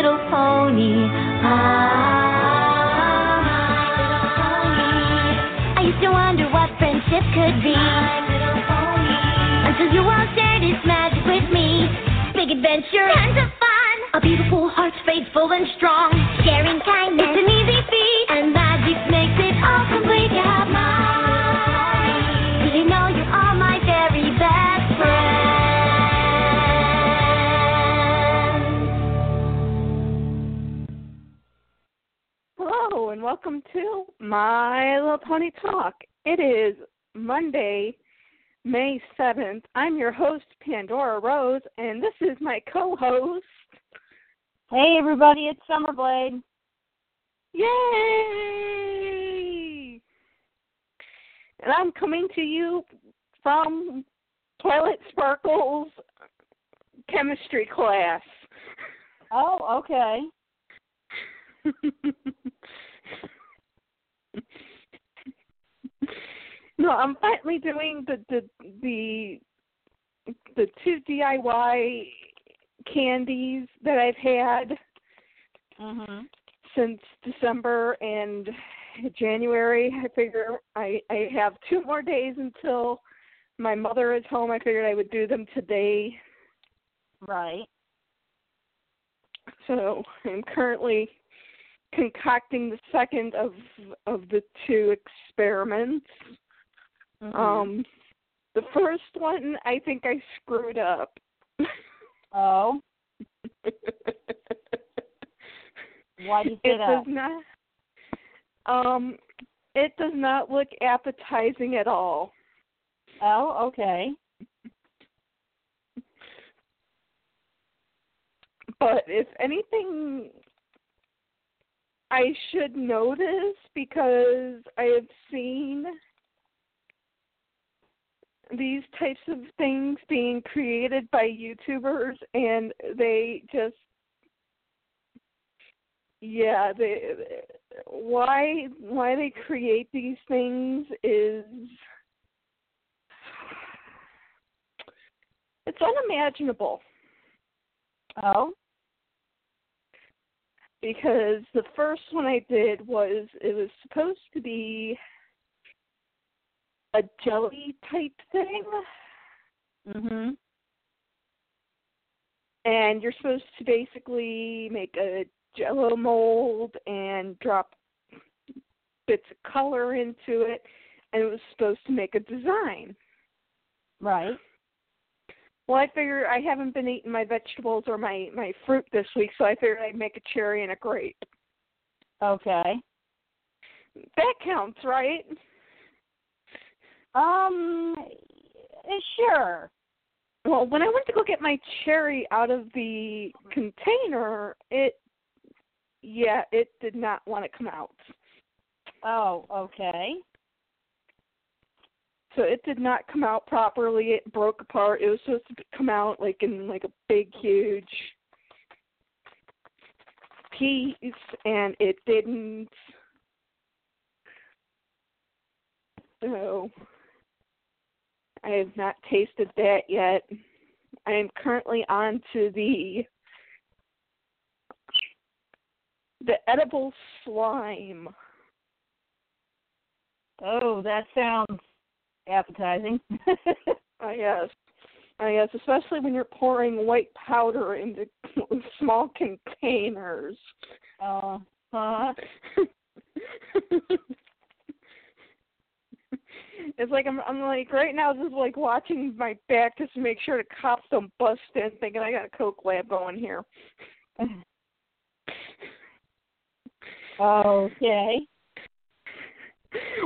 Little Pony. Ah. I used to wonder what friendship could be. Until you all shared its magic with me. Big adventure, tons of fun. A beautiful heart, faithful and strong. Welcome to My Little Pony Talk. It is Monday, May 7th. I'm your host, Pandora Rose, and this is my co host. Hey everybody, it's Summerblade. Yay! And I'm coming to you from Twilight Sparkle's chemistry class. Oh, okay. no, I'm finally doing the the the the two DIY candies that I've had Mhm. since December and January. I figure I I have two more days until my mother is home. I figured I would do them today. Right. So I'm currently concocting the second of of the two experiments. Mhm. Um, the first one I think I screwed up. oh, why do you say it that? does not. Um, it does not look appetizing at all. Oh, okay. But if anything, I should notice because I have seen these types of things being created by YouTubers, and they just, yeah, they why why they create these things is it's unimaginable. Oh, because the first one I did was it was supposed to be a jelly type thing mhm. and you're supposed to basically make a jello mold and drop bits of color into it and it was supposed to make a design. Right. Well, I figured I haven't been eating my vegetables or my my fruit this week, so I figured I'd make a cherry and a grape. Okay. That counts, right? Um, eh, sure. Well, when I went to go get my cherry out of the container, it yeah, it did not want to come out. Oh, okay. So it did not come out properly. It broke apart. It was supposed to come out like in like a big huge piece and it didn't. So I have not tasted that yet. I am currently on to the the edible slime. Oh, that sounds appetizing. I yes. I guess, especially when you're pouring white powder into small containers. uh huh. it's like I'm I'm like right now just like watching my back just to make sure the cops don't bust in thinking I got a coke lab going here. Okay.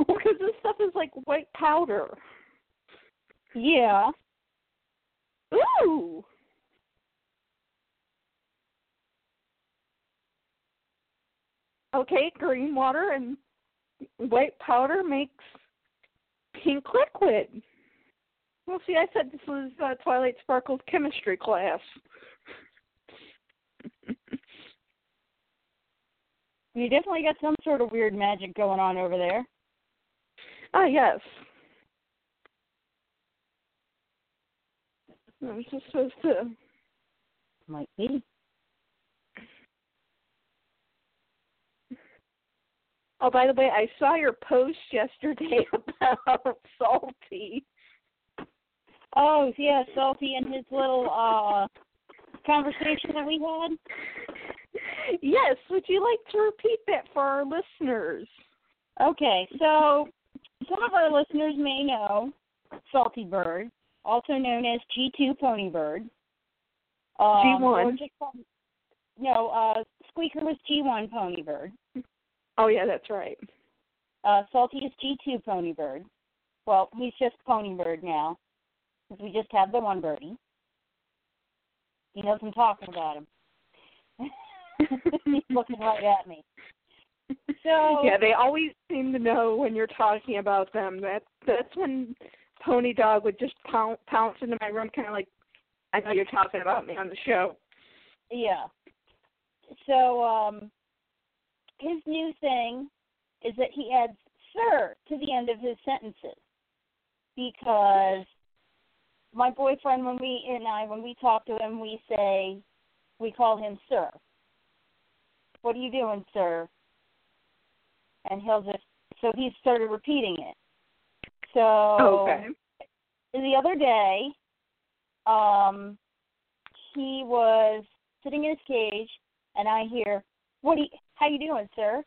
Well, because this stuff is like white powder. Yeah. Ooh. Okay, green water and white powder makes pink liquid. Well, see, I said this was uh, Twilight Sparkle's chemistry class. You definitely got some sort of weird magic going on over there. Ah, yes. I was just supposed to. Might be. Oh, by the way, I saw your post yesterday about Salty. Oh, yeah, Salty and his little uh conversation that we had. Yes, would you like to repeat that for our listeners? Okay, so some of our listeners may know Salty Bird, also known as G2 Pony Bird. Um, G1. just No, uh, Squeaker was G1 Pony Bird. Oh yeah, that's right. Uh, Salty is G2 Pony Bird. Well, he's just Pony Bird now, because we just have the one birdie. He knows I'm talking about him. he's looking right at me. So Yeah, they always seem to know when you're talking about them. That that's when Pony Dog would just pounce, pounce into my room, kind of like, I know you're talking about me on the show. Yeah. So um his new thing is that he adds sir to the end of his sentences because my boyfriend when we and I when we talk to him we say we call him sir. What are you doing, sir? And he'll just so he started repeating it. So Okay. the other day, um, he was sitting in his cage, and I hear, "What? Are you, how you doing, sir?"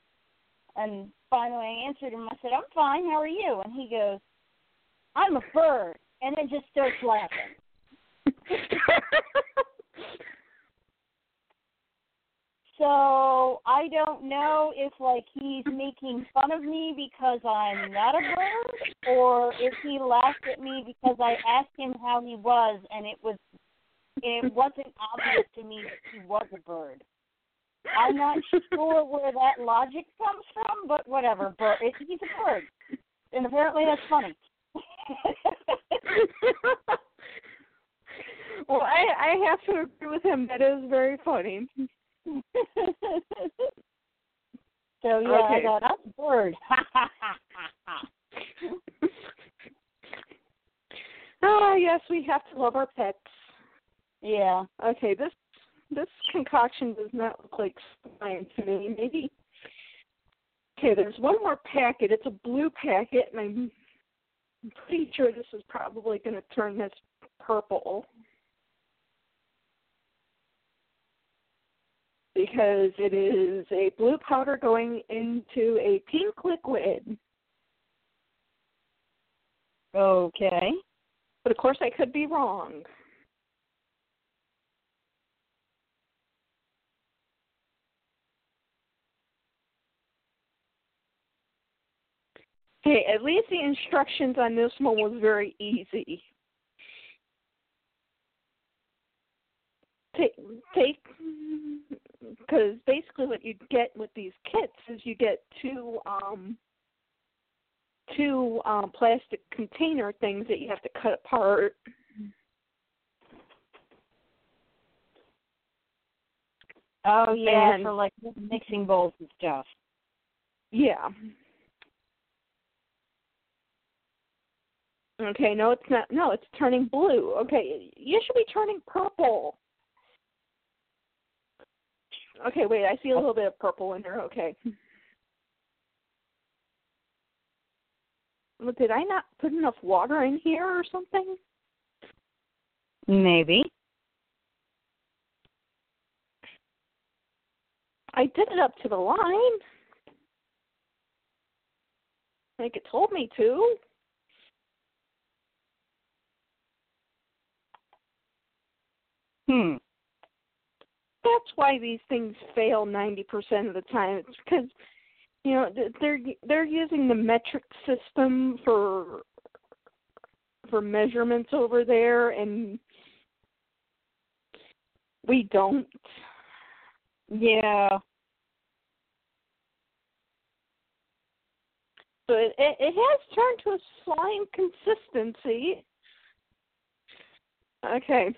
And finally, I answered him. I said, "I'm fine. How are you?" And he goes, "I'm a bird," and then just starts laughing. So I don't know if like he's making fun of me because I'm not a bird, or if he laughed at me because I asked him how he was, and it was it wasn't obvious to me that he was a bird. I'm not sure where that logic comes from, but whatever. But it, he's a bird, and apparently that's funny. well, I I have to agree with him. That is very funny. so yeah, I Okay. thought that's a bird. Ah, yes, we have to love our pets. yeah. Okay, this this concoction does not look like slime to me. Maybe. Okay, there's one more packet. It's a blue packet, and I'm I'm pretty sure this is probably going to turn this purple. Because it is a blue powder going into a pink liquid. Okay. But of course, I could be wrong. Hey, at least the instructions on this one was very easy. Take, take, because basically what you get with these kits is you get two, um, two um, plastic container things that you have to cut apart. Oh yeah, And- for like mixing bowls and stuff. Yeah. Okay, no, it's not. No, it's turning blue. Okay, you should be turning purple. Okay, wait, I see a little bit of purple in there. Okay. Well, Did I not put enough water in here or something? Maybe. I did it up to the line. Like it told me to. Hmm. that's why these things fail 90% of the time. It's because you know they're they're using the metric system for for measurements over there and we don't. Yeah. So it, it, it has turned to a slime consistency. Okay.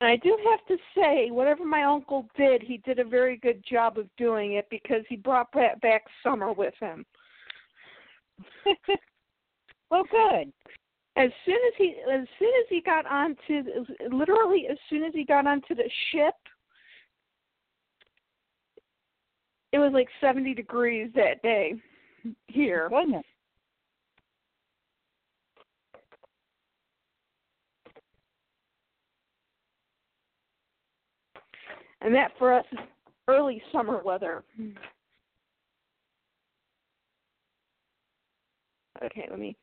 I do have to say, whatever my uncle did, he did a very good job of doing it because he brought ba- back summer with him. well, good. As soon as he, as soon as he got onto, literally as soon as he got onto the ship, it was like 70 degrees that day here. Goodness. And that for us is early summer weather. Okay, let me.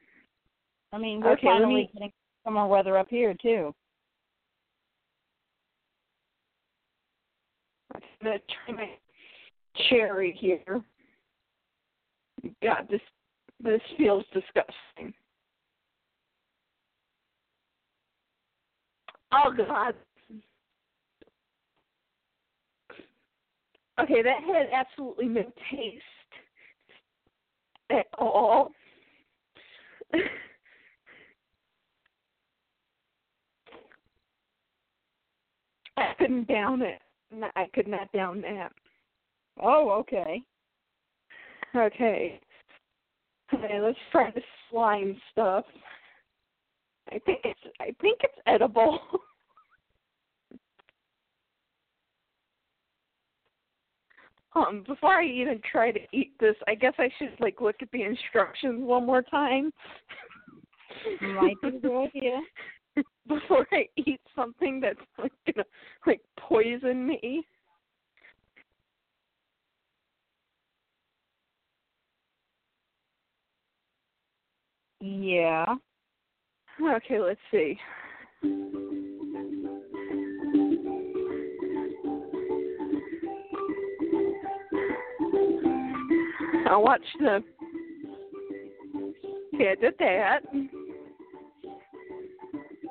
I mean, we're Okay, finally me- getting summer weather up here too. I'm gonna try my cherry here. God, this this feels disgusting. Oh God. Okay, that had absolutely no taste at all. I couldn't down it. I could not down that. Oh, okay. Okay. Okay, let's try the slime stuff. I think it's I think it's edible. um, before I even try to eat this, I guess I should like look at the instructions one more time. Might be a good idea. before I eat something that's like gonna like poison me. Yeah. Okay, let's see. I'll watch the. Okay, I did that.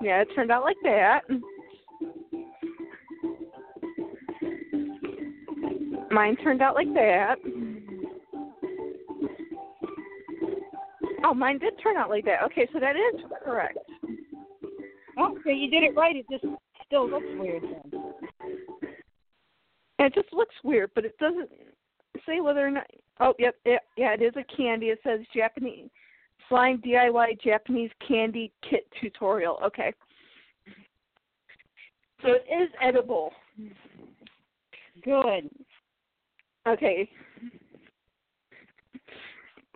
Yeah, it turned out like that. Mine turned out like that. Oh, mine did turn out like that. Okay, so that is correct. Oh, so you did it right. It just still looks weird then. It just looks weird, but it doesn't say whether or not. Oh, yep, yeah, it is a candy. It says Japanese slime DIY Japanese candy kit tutorial. Okay, so it is edible. Good. Okay.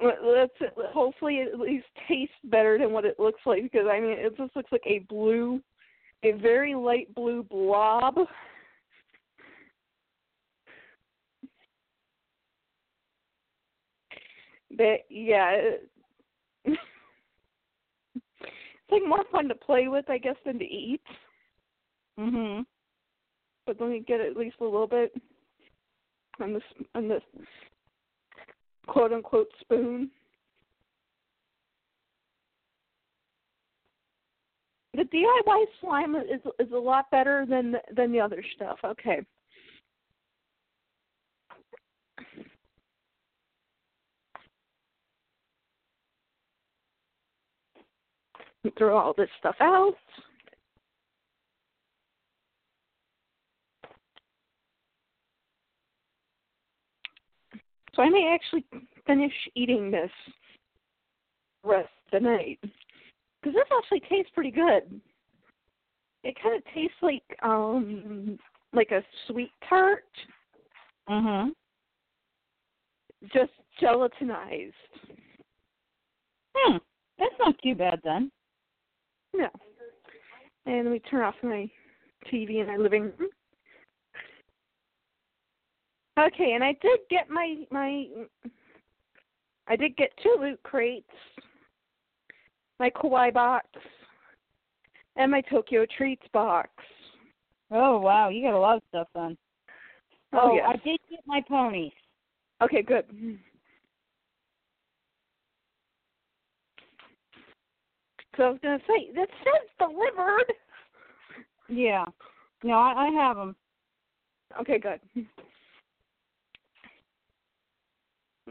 Let- Let's hopefully it at least tastes better than what it looks like because I mean it just looks like a blue, a very light blue blob. That yeah, it- it's like more fun to play with I guess than to eat. Mhm. But let me get at least a little bit on this on this quote unquote spoon. The DIY slime is is a lot better than than the other stuff. Okay. Throw all this stuff out. So I may actually finish eating this rest of the night because this actually tastes pretty good. It kind of tastes like um like a sweet tart, Mhm. just gelatinized. Hmm. That's not too bad then. No. And let me turn off my TV in my living room. Okay, and I did get my my I did get two loot crates, my Kawaii box, and my Tokyo Treats box. Oh wow, you got a lot of stuff then. Oh, Oh, yes. I did get my ponies. Okay, good. So I was gonna say that says delivered. Yeah. No, I, I have them. Okay, good.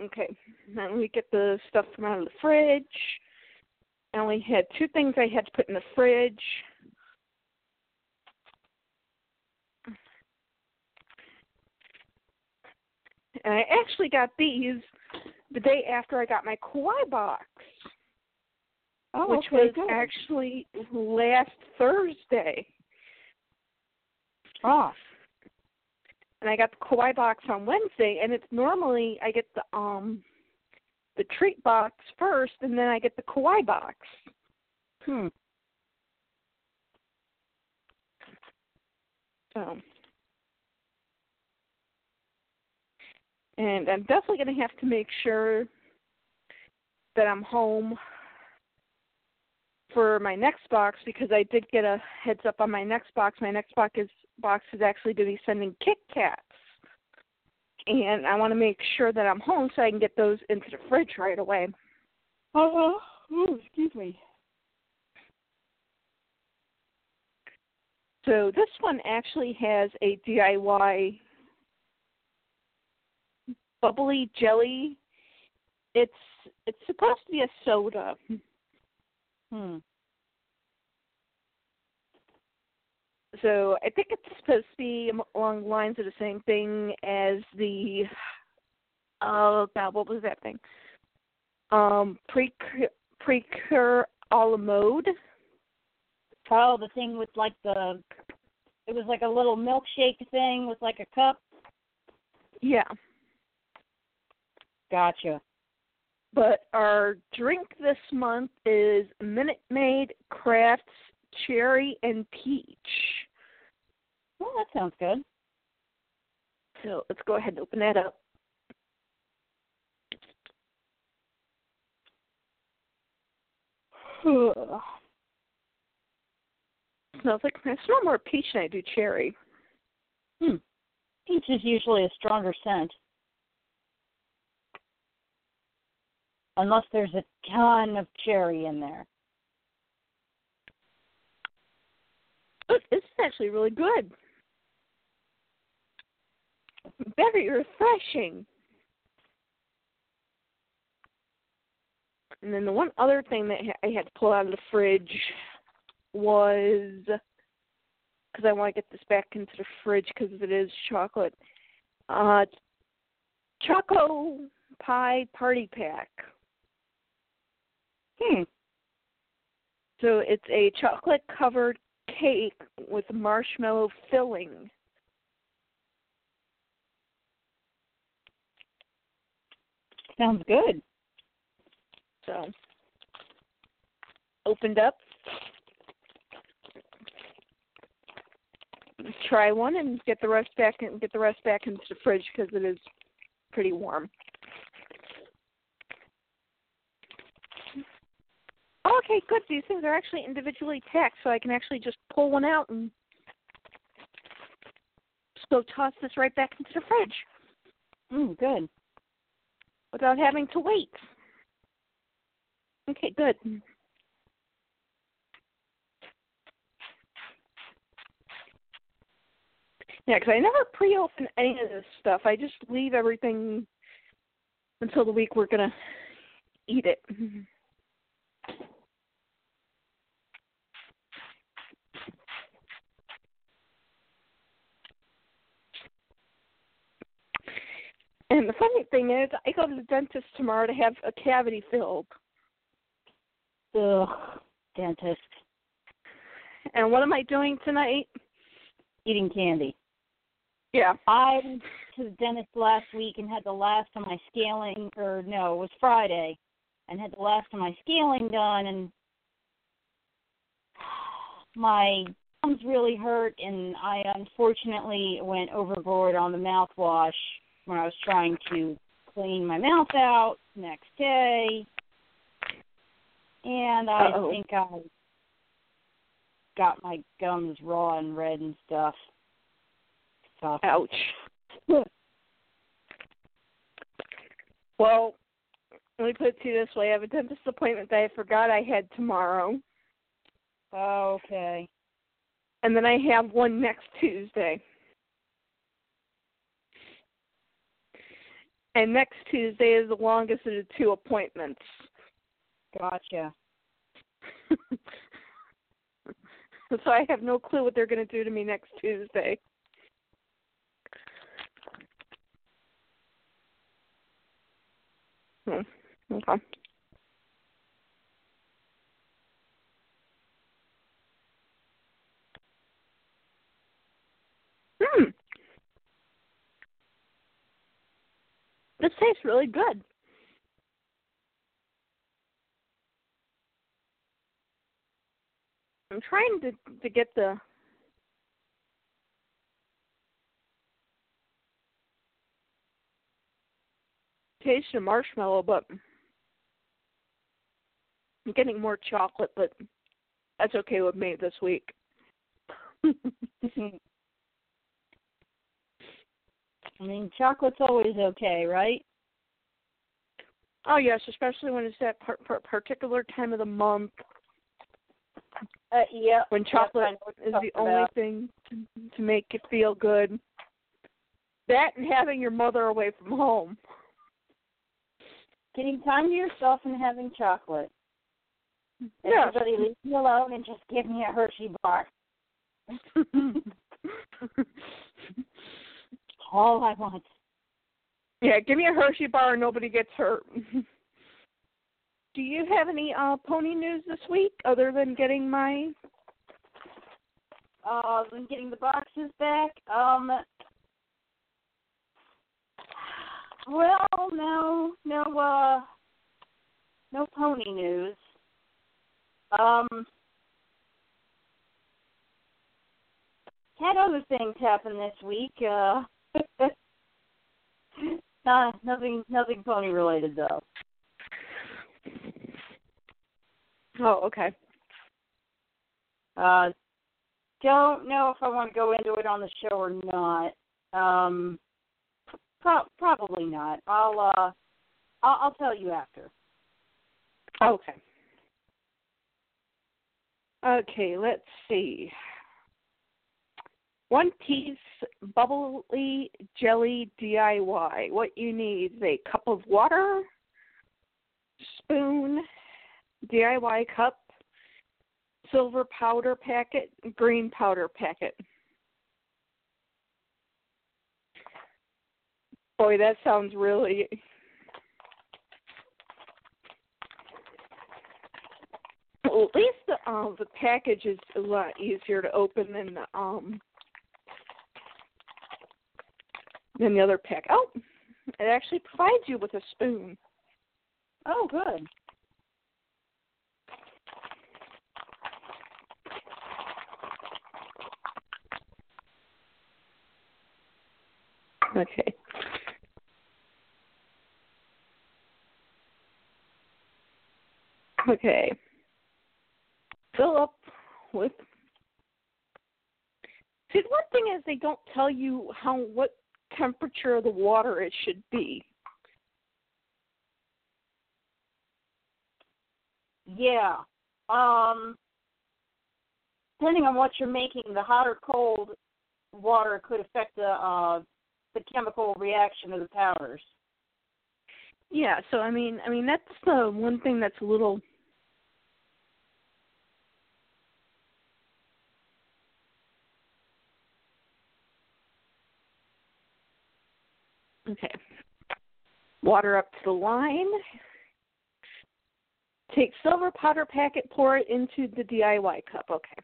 Okay, then we get the stuff from out of the fridge. I only had two things I had to put in the fridge. And I actually got these the day after I got my Kawaii box, Oh, which okay, was good. actually last Thursday. Oh, and I got the Kawaii box on Wednesday, and it's normally I get the um the treat box first, and then I get the Kawaii box. Hmm. So, and I'm definitely going to have to make sure that I'm home for my next box because I did get a heads up on my next box. My next box is box is actually going to be sending Kit Kats, and I want to make sure that I'm home so I can get those into the fridge right away. Oh, excuse me. So this one actually has a DIY bubbly jelly. It's it's supposed to be a soda. Hmm. So I think it's supposed to be along the lines of the same thing as the oh god, what was that thing? Um, precure precure a la mode. Oh, the thing with like the it was like a little milkshake thing with like a cup. Yeah. Gotcha. But our drink this month is Minute Maid Crafts Cherry and Peach. Well, that sounds good. So let's go ahead and open that up. smells like I smell more peach than I do cherry. Hmm. Peach is usually a stronger scent. Unless there's a ton of cherry in there. Look, this is actually really good. Very refreshing. And then the one other thing that I had to pull out of the fridge was because I want to get this back into the fridge because it is chocolate. Uh, Choco Pie Party Pack. Hmm. So it's a chocolate covered cake with marshmallow filling. Sounds good. So opened up. Try one and get the rest back and get the rest back into the fridge because it is pretty warm. Okay, good. These things are actually individually packed, so I can actually just pull one out and go toss this right back into the fridge. Mm, good. Without having to wait. Okay, good. Yeah, because I never pre-open any of this stuff. I just leave everything until the week we're gonna eat it. And the funny thing is, I go to the dentist tomorrow to have a cavity filled. Ugh, dentist. And what am I doing tonight? Eating candy. Yeah. I went to the dentist last week and had the last of my scaling, or no, it was Friday, and had the last of my scaling done, and my gums really hurt, and I unfortunately went overboard on the mouthwash when I was trying to clean my mouth out next day. And I Uh-oh. think I got my gums raw and red and stuff. Tough. Ouch. Well, let me put it to you this way. I have a dentist appointment that I forgot I had tomorrow. Okay. And then I have one next Tuesday. And next Tuesday is the longest of the two appointments. Gotcha. so I have no clue what they're going to do to me next Tuesday. Hmm. Okay. Hmm. This tastes really good. I'm trying to to get the taste of marshmallow, but I'm getting more chocolate, but that's okay with me this week. I mean, chocolate's always okay, right? Oh yes, especially when it's that par- par- particular time of the month Uh, yeah. when chocolate know what you're is the only about. thing to, to make you feel good. That and having your mother away from home. Getting time to yourself and having chocolate. Yeah. Everybody leave me alone and just give me a Hershey bar. All I want. yeah, give me a Hershey bar and nobody gets hurt. Do you have any uh pony news this week other than getting my Uh, then getting the boxes back. Um. Well, no, no, uh, no pony news. Um. Had other things happen this week. Uh. uh nothing, nothing pony related though. Oh, okay. Uh, don't know if I want to go into it on the show or not. Um, pro- probably not. I'll uh, I'll, I'll tell you after. Okay. Okay, let's see. One piece bubbly jelly DIY. What you need is a cup of water, spoon, DIY cup, silver powder packet, green powder packet. Boy, that sounds really Well, at least the um the package is a lot easier to open than the um than the other pack. Oh, it actually provides you with a spoon. Oh, good. Okay. Okay. Fill up with. See, one thing is they don't tell you how what temperature of the water it should be. Yeah. Um, depending on what you're making, the hot or cold water could affect the uh the chemical reaction of the powders. Yeah, so I mean, I mean that's the one thing that's a little Okay. Water up to the line. Take silver powder packet, pour it into the DIY cup. Okay.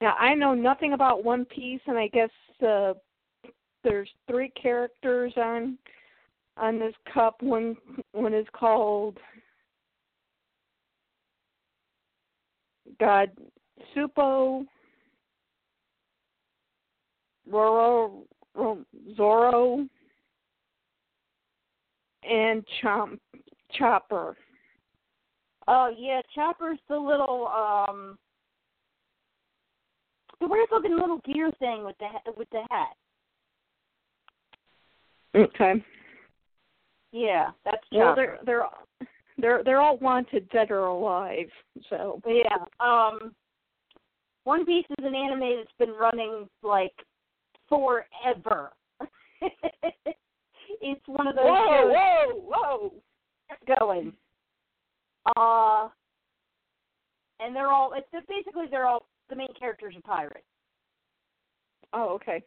Now I know nothing about One Piece, and I guess uh, there's three characters on on this cup. One one is called God Supo Roro Ro- Zoro and Chomp Chopper. Oh yeah, Chopper's the little um the weird looking little gear thing with the with the hat. Okay. Yeah, that's Well, Chopper. they're they're they're they're all wanted, dead or alive. So Yeah. Um One Piece is an anime that's been running like forever. it's one of those shows whoa, whoa! going. Uh and they're all it's basically they're all the main characters are pirates. Oh, okay.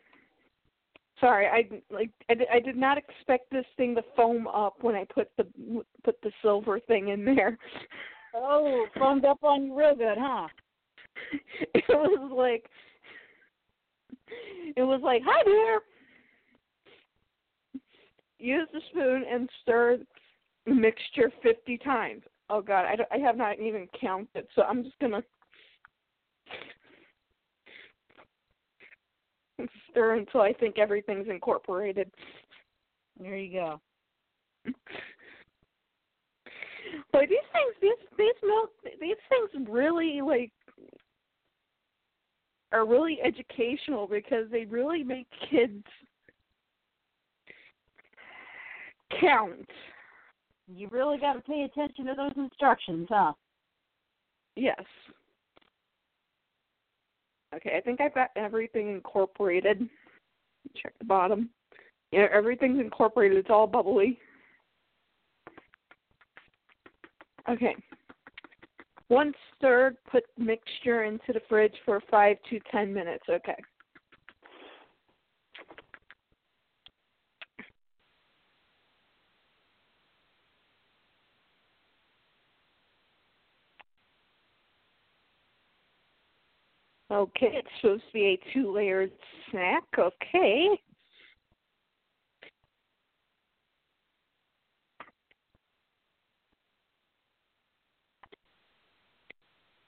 Sorry, I like I, I did not expect this thing to foam up when I put the put the silver thing in there. Oh, foamed up on you real good, huh? It was like it was like, "Hi there." Use the spoon and stir the mixture 50 times. Oh god, I, I have not even counted, so I'm just gonna stir until I think everything's incorporated. There you go. But these things, these these milk, these things really like are really educational because they really make kids count. You really got to pay attention to those instructions, huh? Yes. Okay, I think I've got everything incorporated. Check the bottom. Yeah, everything's incorporated. It's all bubbly. Okay. Once stirred, put mixture into the fridge for five to ten minutes. Okay. Okay, it's supposed to be a two layered snack. Okay.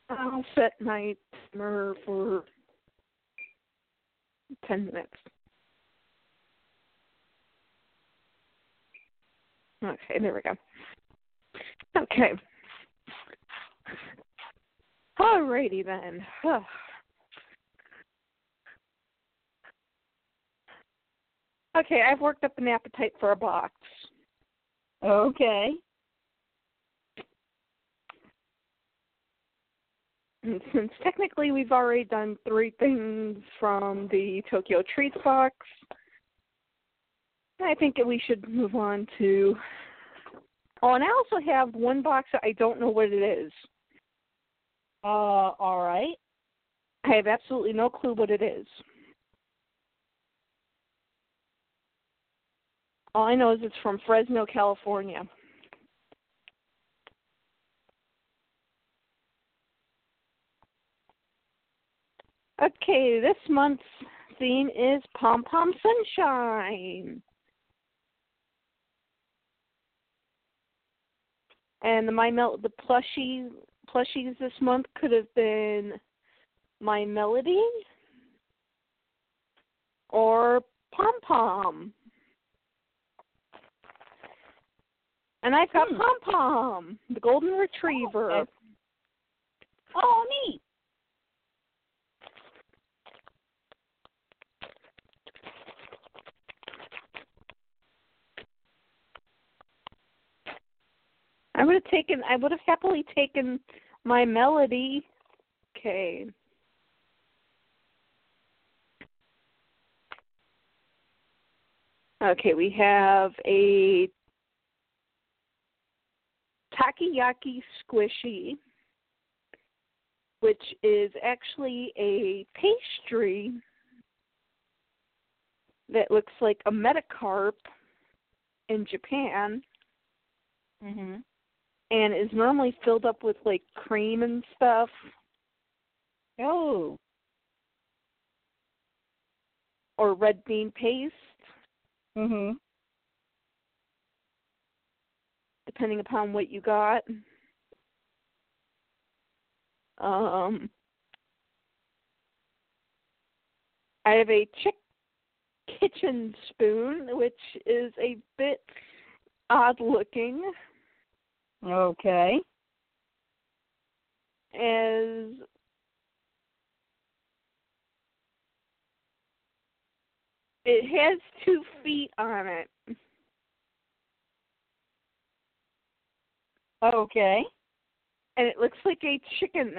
I'll set my timer for 10 minutes. Okay, there we go. Okay. Alrighty then. Okay, I've worked up an appetite for a box. Okay. And since technically we've already done three things from the Tokyo Treats box, I think that we should move on to. Oh, and I also have one box that I don't know what it is. Uh, all right. I have absolutely no clue what it is. All I know is it's from Fresno, California. Okay, this month's theme is Pom Pom Sunshine. And the My Mel the plushie plushies this month could have been My Melody or Pom Pom. And I've got Hmm. Pom Pom, the golden retriever. Okay. Oh, neat. I would have taken I would have happily taken my melody. Okay. Okay, we have a takoyaki squishy, which is actually a pastry that looks like a metacarp in Japan Mhm. And is normally filled up with like cream and stuff. Oh. or red bean paste, Mhm. depending upon what you got. Um, I have a chick kitchen spoon, which is a bit odd looking, Okay. as it has two feet on it. Okay. and it looks like a chicken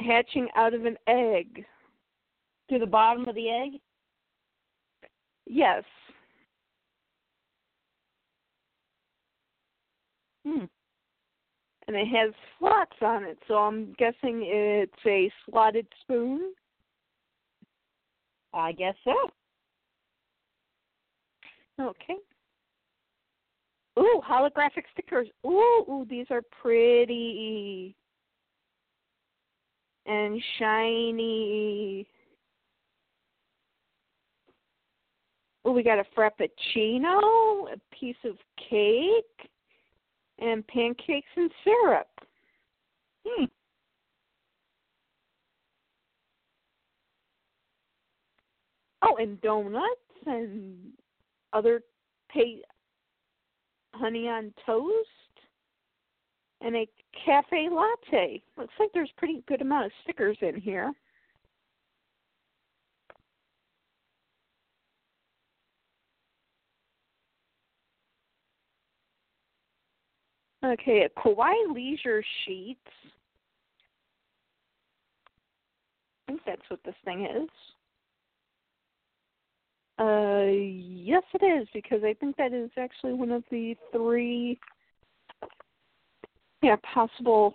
hatching out of an egg. To the bottom of the egg? Yes. Hmm. And it has slots on it, so I'm guessing it's a slotted spoon. I guess so. Okay. Ooh, holographic stickers. Ooh, ooh, these are pretty and shiny. well, we got a frappuccino, a piece of cake, and pancakes and syrup. Hmm. Oh, and donuts and other pay honey on toast and a cafe latte. Looks like there's pretty good amount of stickers in here. Okay, Kawaii leisure Sheets. I think that's what this thing is. Uh, yes, it is because I think that is actually one of the three, yeah, possible.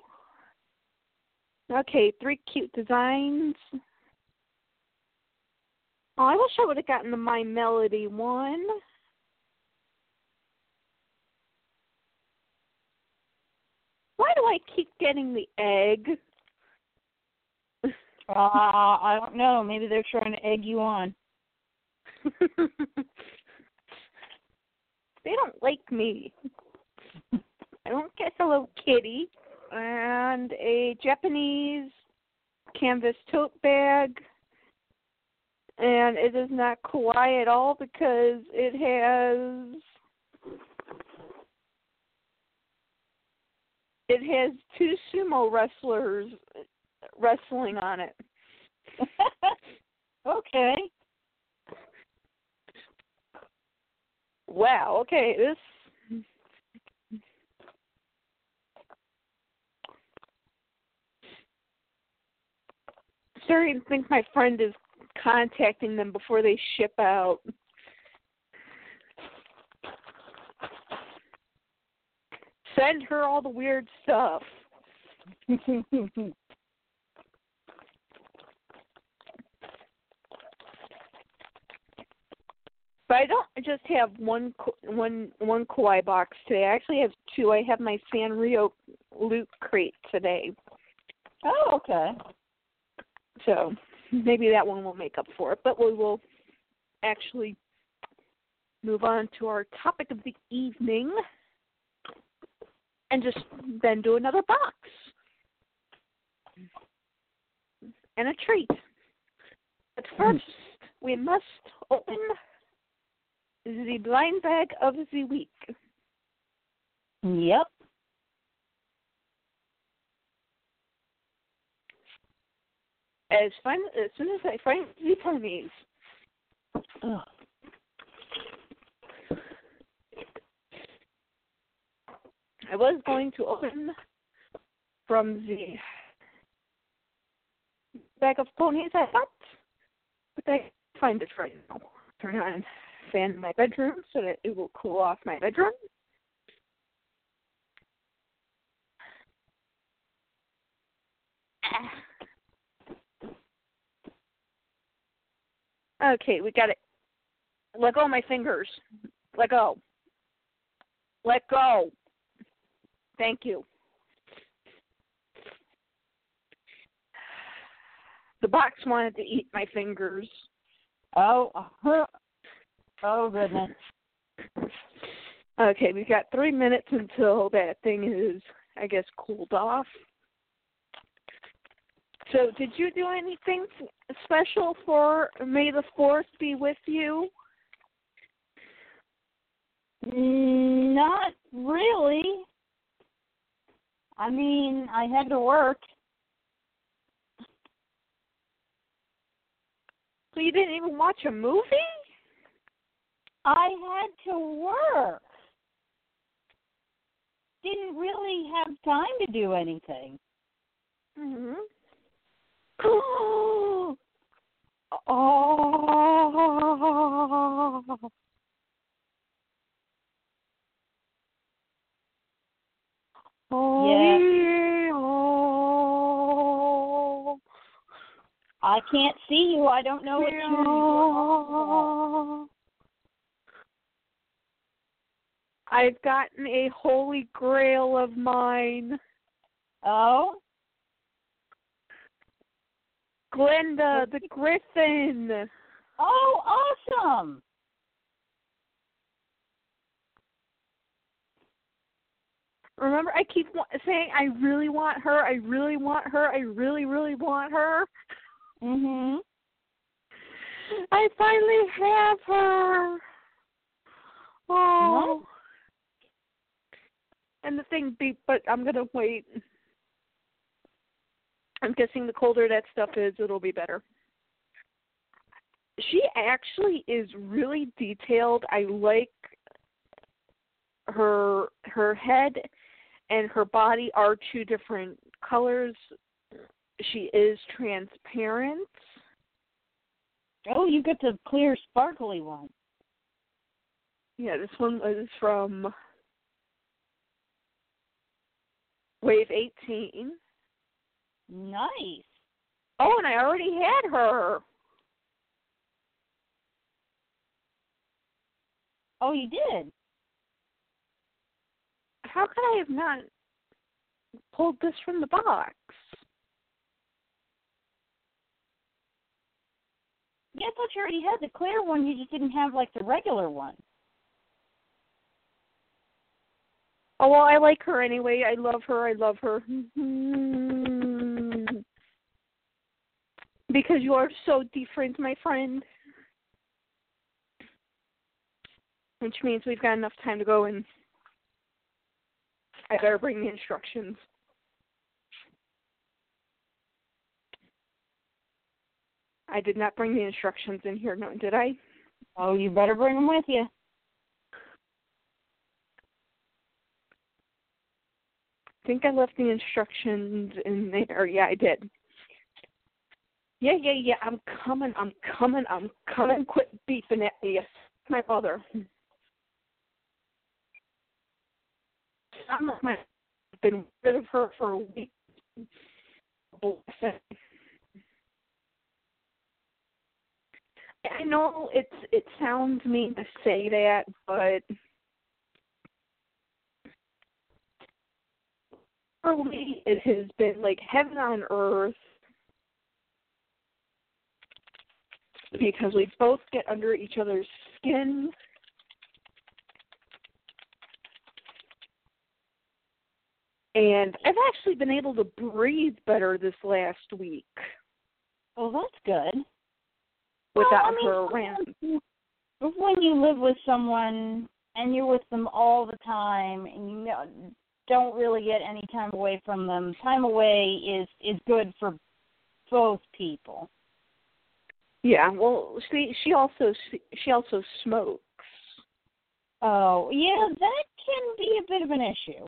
Okay, three cute designs. Oh, I wish I would have gotten the My Melody one. Why do I keep getting the egg? Uh, I don't know. Maybe they're trying to egg you on. they don't like me. I don't get Hello Kitty and a Japanese canvas tote bag. And it is not kawaii at all because it has it has two sumo wrestlers wrestling on it. okay. Wow, okay, this starting to think my friend is contacting them before they ship out. Send her all the weird stuff. But I don't just have one one one Kawaii box today. I actually have two. I have my Sanrio loot crate today, oh, okay. so maybe that one will make up for it. But we will actually move on to our topic of the evening, and just then do another box and a treat. But hmm. first, we must open the blind bag of the week. Yep. As fun as soon as I find the ponies. I was going to open from the bag of ponies I got, but I find it right now. Turn on fan in my bedroom so that it will cool off my bedroom. Okay, we got it. Let go of my fingers. Let go. Let go. Thank you. The box wanted to eat my fingers. Oh. uh-huh. Oh goodness. Okay, we've got three minutes until that thing is, I guess, cooled off. So, did you do anything special for May the 4th be with you? Not really. I mean, I had to work. So, you didn't even watch a movie? I had to work. Didn't really have time to do anything. Mm-hmm. oh. I can't see you. I don't know what you're. I've gotten a holy grail of mine. Oh, Gilda the Griffon. oh, awesome! Remember, I keep saying I really want her. I really want her. I really, really want her. Mhm. I finally have her. Oh. And the thing be, but I'm gonna wait. I'm guessing the colder that stuff is, it'll be better. She actually is really detailed. I like her her head and her body are two different colors. She is transparent. Oh, you get the clear, sparkly one. Yeah, this one was from Wave 18. Nice. Oh, and I already had her. Oh, you did. How could I have not pulled this from the box? Yeah, I thought you already had the clear one. You just didn't have like the regular one. Oh well, I like her anyway. I love her. I love her. because you are so different, my friend. Which means we've got enough time to go and I better bring the instructions. I did not bring the instructions in here, no, did I? Oh, you better bring them with you. I think I left the instructions in there. Yeah, I did. Yeah, yeah, yeah. I'm coming. I'm coming. I'm coming. Quit beeping at me. My mother. I'm my, been rid of her for a week. I know it's it sounds mean to say that, but for me it has been like heaven on earth because we both get under each other's skin. And I've actually been able to breathe better this last week Well, that's good. without well, I mean, her around. When you live with someone and you're with them all the time and you know, don't really get any time away from them, time away is is good for both people. Yeah, well, she she also she also smokes. Oh, yeah, that can be a bit of an issue.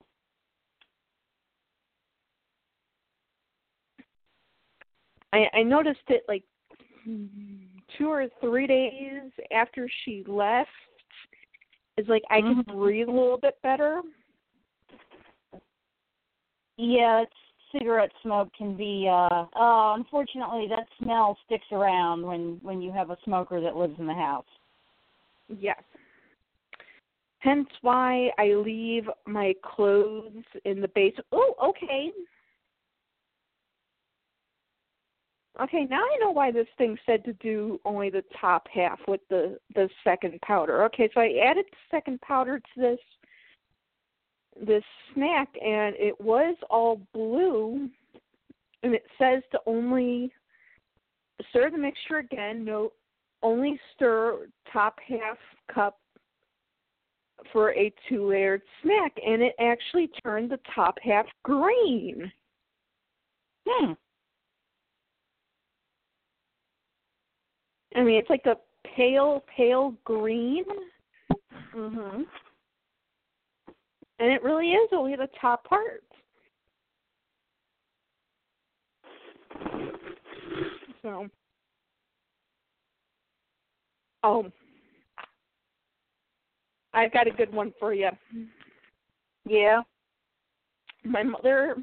I I noticed it like two or three days after she left. It's like I can Mhm. breathe a little bit better. Yeah, cigarette smoke can be uh uh unfortunately that smell sticks around when when you have a smoker that lives in the house. Yes. Hence why I leave my clothes in the base. Oh, okay. Okay, now I know why this thing said to do only the top half with the the second powder. Okay, so I added the second powder to this this snack and it was all blue and it says to only stir the mixture again, no only stir top half cup for a two layered snack and it actually turned the top half green. Hmm. I mean it's like a pale, pale green. Mhm. And it really is only the top part. So Oh I've got a good one for you. Yeah. My mother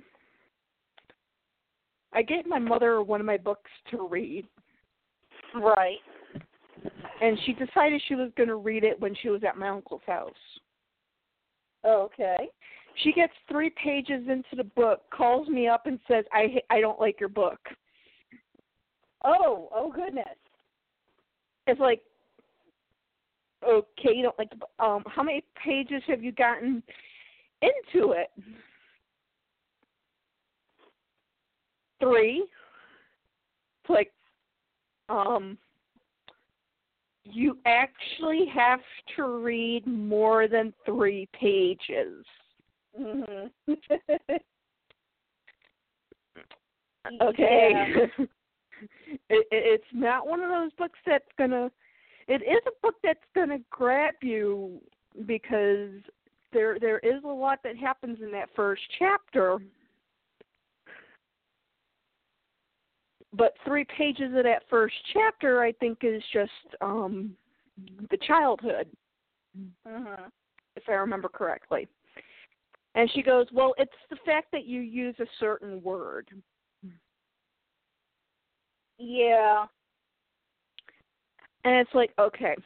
I gave my mother one of my books to read Right. and she decided she was going to read it when she was at my uncle's house. Okay. She gets 3 pages into the book, calls me up and says, "I I don't like your book." Oh, oh goodness. It's like okay, you don't like the book. um how many pages have you gotten? into it. Three, it's like um you actually have to read more than three pages. Mhm. Okay. It, it, it's not one of those books that's gonna. It is a book that's gonna grab you because there there is a lot that happens in that first chapter. But three pages of that first chapter, I think, is just um the childhood, Mhm. if I remember correctly. And she goes, "Well, it's the fact that you use a certain word." Yeah. And it's like, okay.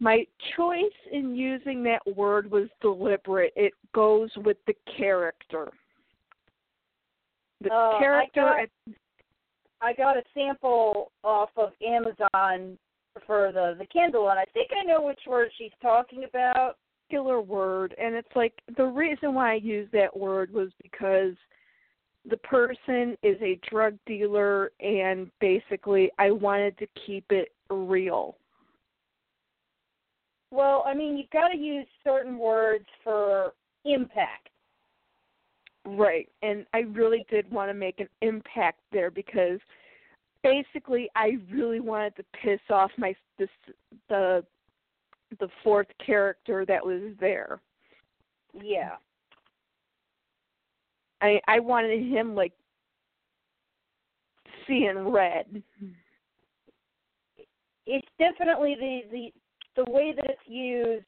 My choice in using that word was deliberate. It goes with the character. The Uh, I character got- I got a sample off of Amazon for the the Kindle, and I think I know which word she's talking about. particular word and it's like the reason why I used that word was because the person is a drug dealer and basically I wanted to keep it real. Well, I mean, you've got to use certain words for impact. Right. And I really did want to make an impact there because basically I really wanted to piss off my this the the fourth character that was there. Yeah. I I wanted him like seeing red. It's definitely the the the way that it's used.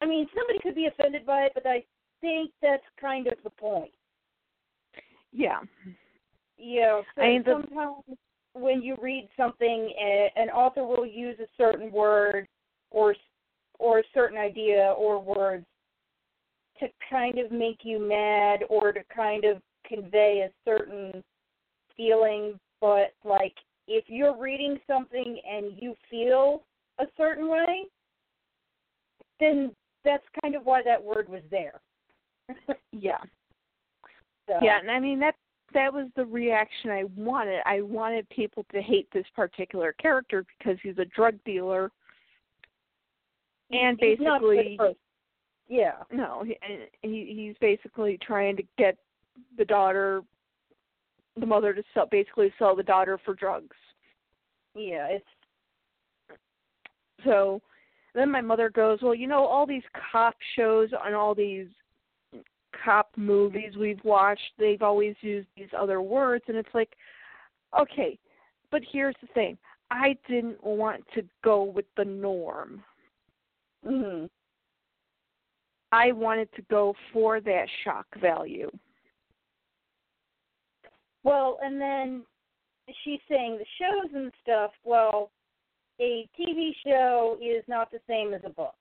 I mean, somebody could be offended by it, but I think that's kind of the point. Yeah. Yeah. so I mean, the- sometimes when you read something, eh, an author will use a certain word or or a certain idea or words to kind of make you mad or to kind of convey a certain feeling. But like, if you're reading something and you feel a certain way, then that's kind of why that word was there. Yeah. so, Yeah, and I mean that that was the reaction I wanted. I wanted people to hate this particular character because he's a drug dealer and he's not a good basically. Yeah. no, he, he he's basically trying to get the daughter the mother to sell basically sell the daughter for drugs. Yeah, it's So then my mother goes, "Well, you know all these cop shows and all these cop movies we've watched, they've always used these other words and it's like, okay, but here's the thing. I didn't want to go with the norm. mhm. I wanted to go for that shock value. Well, and then she's saying the shows and stuff. Well, a TV show is not the same as a book.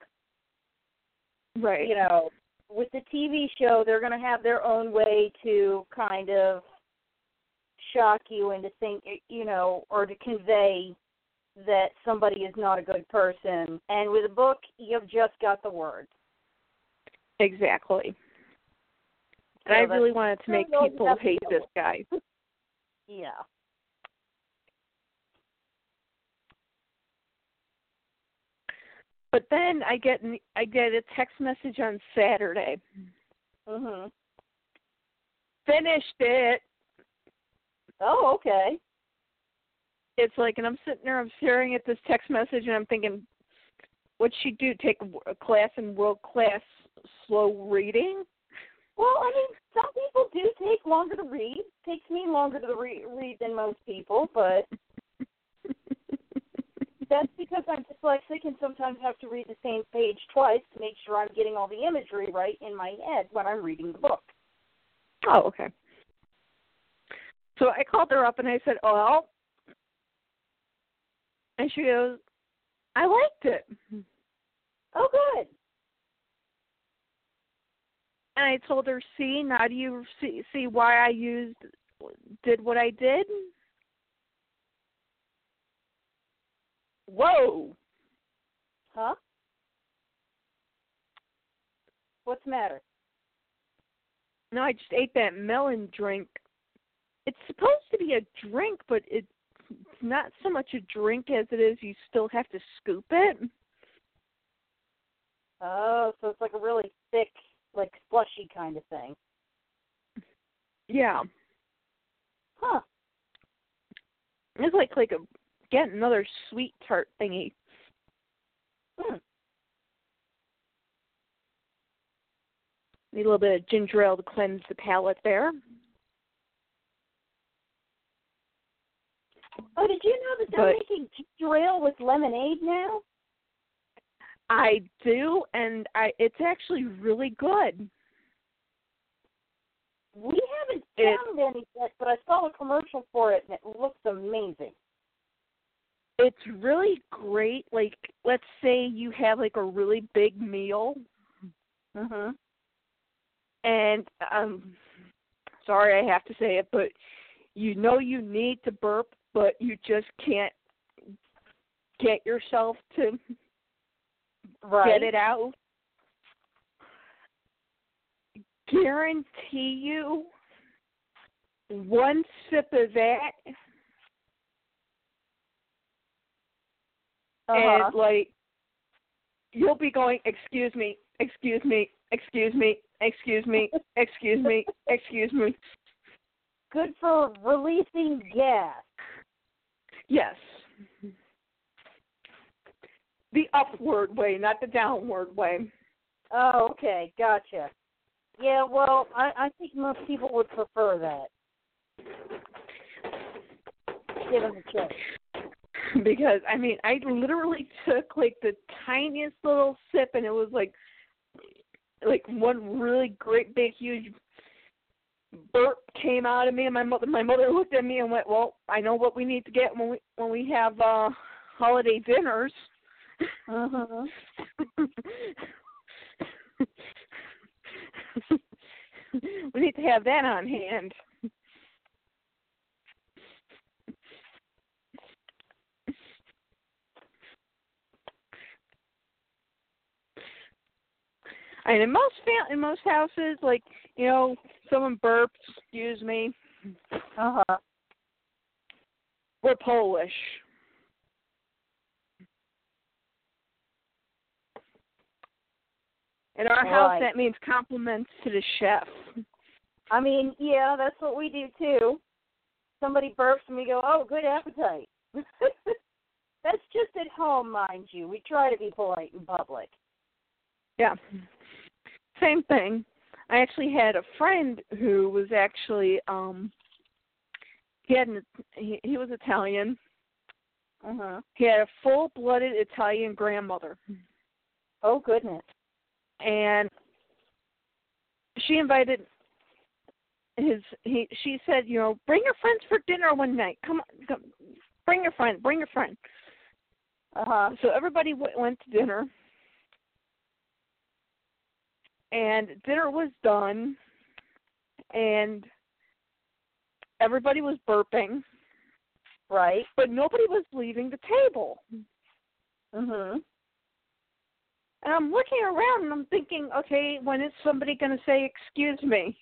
Right. You know, with the TV show, they're going to have their own way to kind of shock you into think, you know, or to convey that somebody is not a good person. And with a book, you've just got the words. Exactly. And So I really wanted to make that's all you people hate this guy. Yeah. But then I get I get a text message on Saturday. Mhm. Finished it. Oh, okay. It's like, and I'm sitting there, I'm staring at this text message, and I'm thinking, what'd she do? Take a, a class in world class slow reading? Well, I mean, some people do take longer to read. It takes me longer to re- read than most people, but that's because I'm dyslexic and sometimes have to read the same page twice to make sure I'm getting all the imagery right in my head when I'm reading the book. Oh, okay. So I called her up and I said, "Oh, well," and she goes, "I liked it." Oh, good. And I told her, "See, now do you see see why I used did what I did?" Whoa! Huh? What's the matter? No, I just ate that melon drink. It's supposed to be a drink, but it's not so much a drink as it is you still have to scoop it. Oh, so it's like a really thick, like slushy kind of thing. Yeah. Huh. It's like like a get another sweet tart thingy. Hmm. Need a little bit of ginger ale to cleanse the palate there. Oh, did you know that they're But- making ginger ale with lemonade now? I do, and I it's actually really good. We haven't It- found any yet, but I saw a commercial for it and it looks amazing. It's really great. Like, let's say you have like a really big meal, Mhm. and um, sorry I have to say it, but you know you need to burp, but you just can't get yourself to Right. get it out. Guarantee you, one sip of that, Uh-huh. and like you'll be going, "Excuse me, excuse me, excuse me, excuse me, excuse me, excuse me." Good for releasing gas. Yes. The upward way, not the downward way. Oh, okay, gotcha. Yeah, well, I, I think most people would prefer that. Given the choice. because I mean I literally took like the tiniest little sip and it was like like one really great big huge burp came out of me and my mother my mother looked at me and went, Well, I know what we need to get when we when we have uh holiday dinners Mhm. we need to have that on hand. And in most fam- in most houses, like you know, someone burps, excuse me, Uh-huh. we're Polish. In our house, that means compliments to the chef. I mean, yeah, that's what we do too. Somebody burps and we go, "Oh, good appetite." that's just at home, mind you. We try to be polite in public. Yeah. Same thing. I actually had a friend who was actually um he had an, he he was Italian. Mhm. He had a full-blooded Italian grandmother. Oh goodness. and she invited his he she said you know bring your friends for dinner one night come on come, bring your friend bring your friend Uh huh. so everybody w- went to dinner and dinner was done and everybody was burping Right. but nobody was leaving the table Mhm. and i'm looking around and i'm thinking okay when is somebody going to say excuse me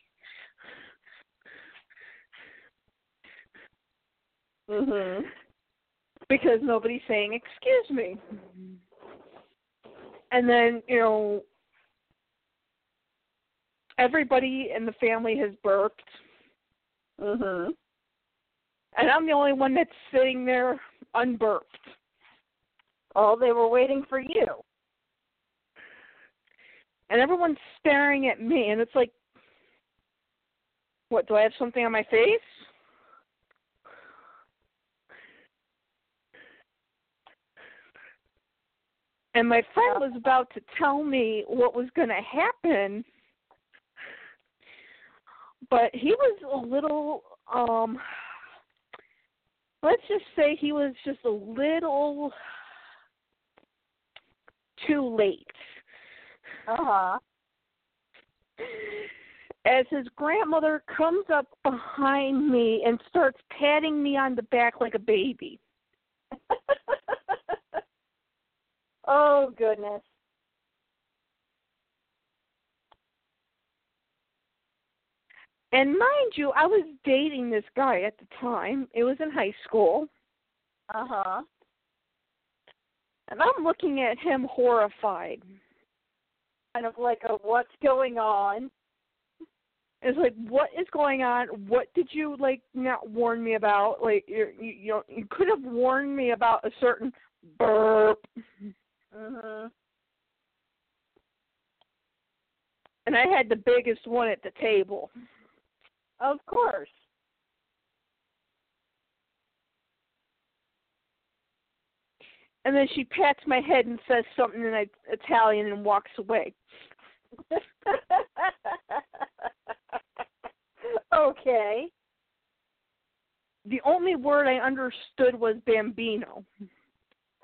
Mhm. because nobody's saying excuse me. And then, you know, everybody in the family has burped Mhm. and I'm the only one that's sitting there unburped. Oh, they were waiting for you. And everyone's staring at me and it's like what, do I have something on my face? And my friend was about to tell me what was going to happen, but he was a little, um, let's just say he was just a little too late. Uh huh. As his grandmother comes up behind me and starts patting me on the back like a baby. oh goodness. And mind you, I was dating this guy at the time. It was in high school. Uh huh. And I'm looking at him horrified. Kind of like a what's going on? It's like, what is going on? What did you like not warn me about? Like, you you you, know, you could have warned me about a certain burp. Mhm. And I had the biggest one at the table. Of course. And then she pats my head and says something in Italian and walks away. okay. The only word I understood was bambino.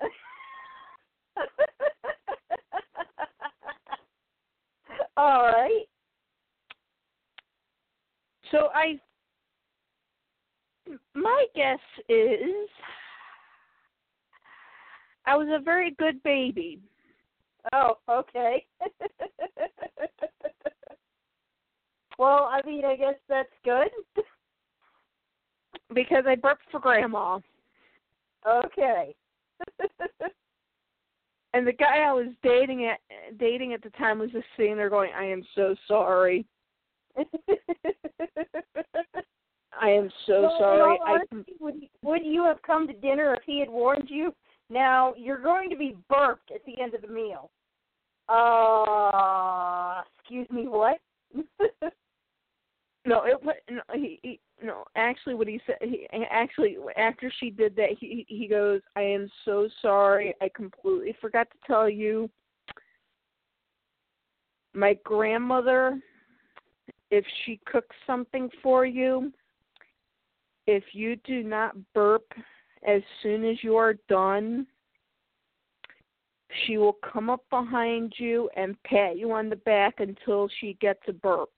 All right. So I my guess is I was a very good baby. Oh, okay. well, I mean, I guess that's good. because I burped for grandma. Okay. and the guy I was dating at dating at the time was just sitting there going, "I am so sorry. I am so well, sorry." I, would would you have come to dinner if he had warned you? Now you're going to be burped at the end of the meal. Uh, excuse me, what? no, it no, he, he no. Actually, what he said, he actually after she did that, he he goes, "I am so sorry. I completely forgot to tell you. My grandmother, if she cooks something for you, if you do not burp as soon as you are done." She will come up behind you and pat you on the back until she gets a burp.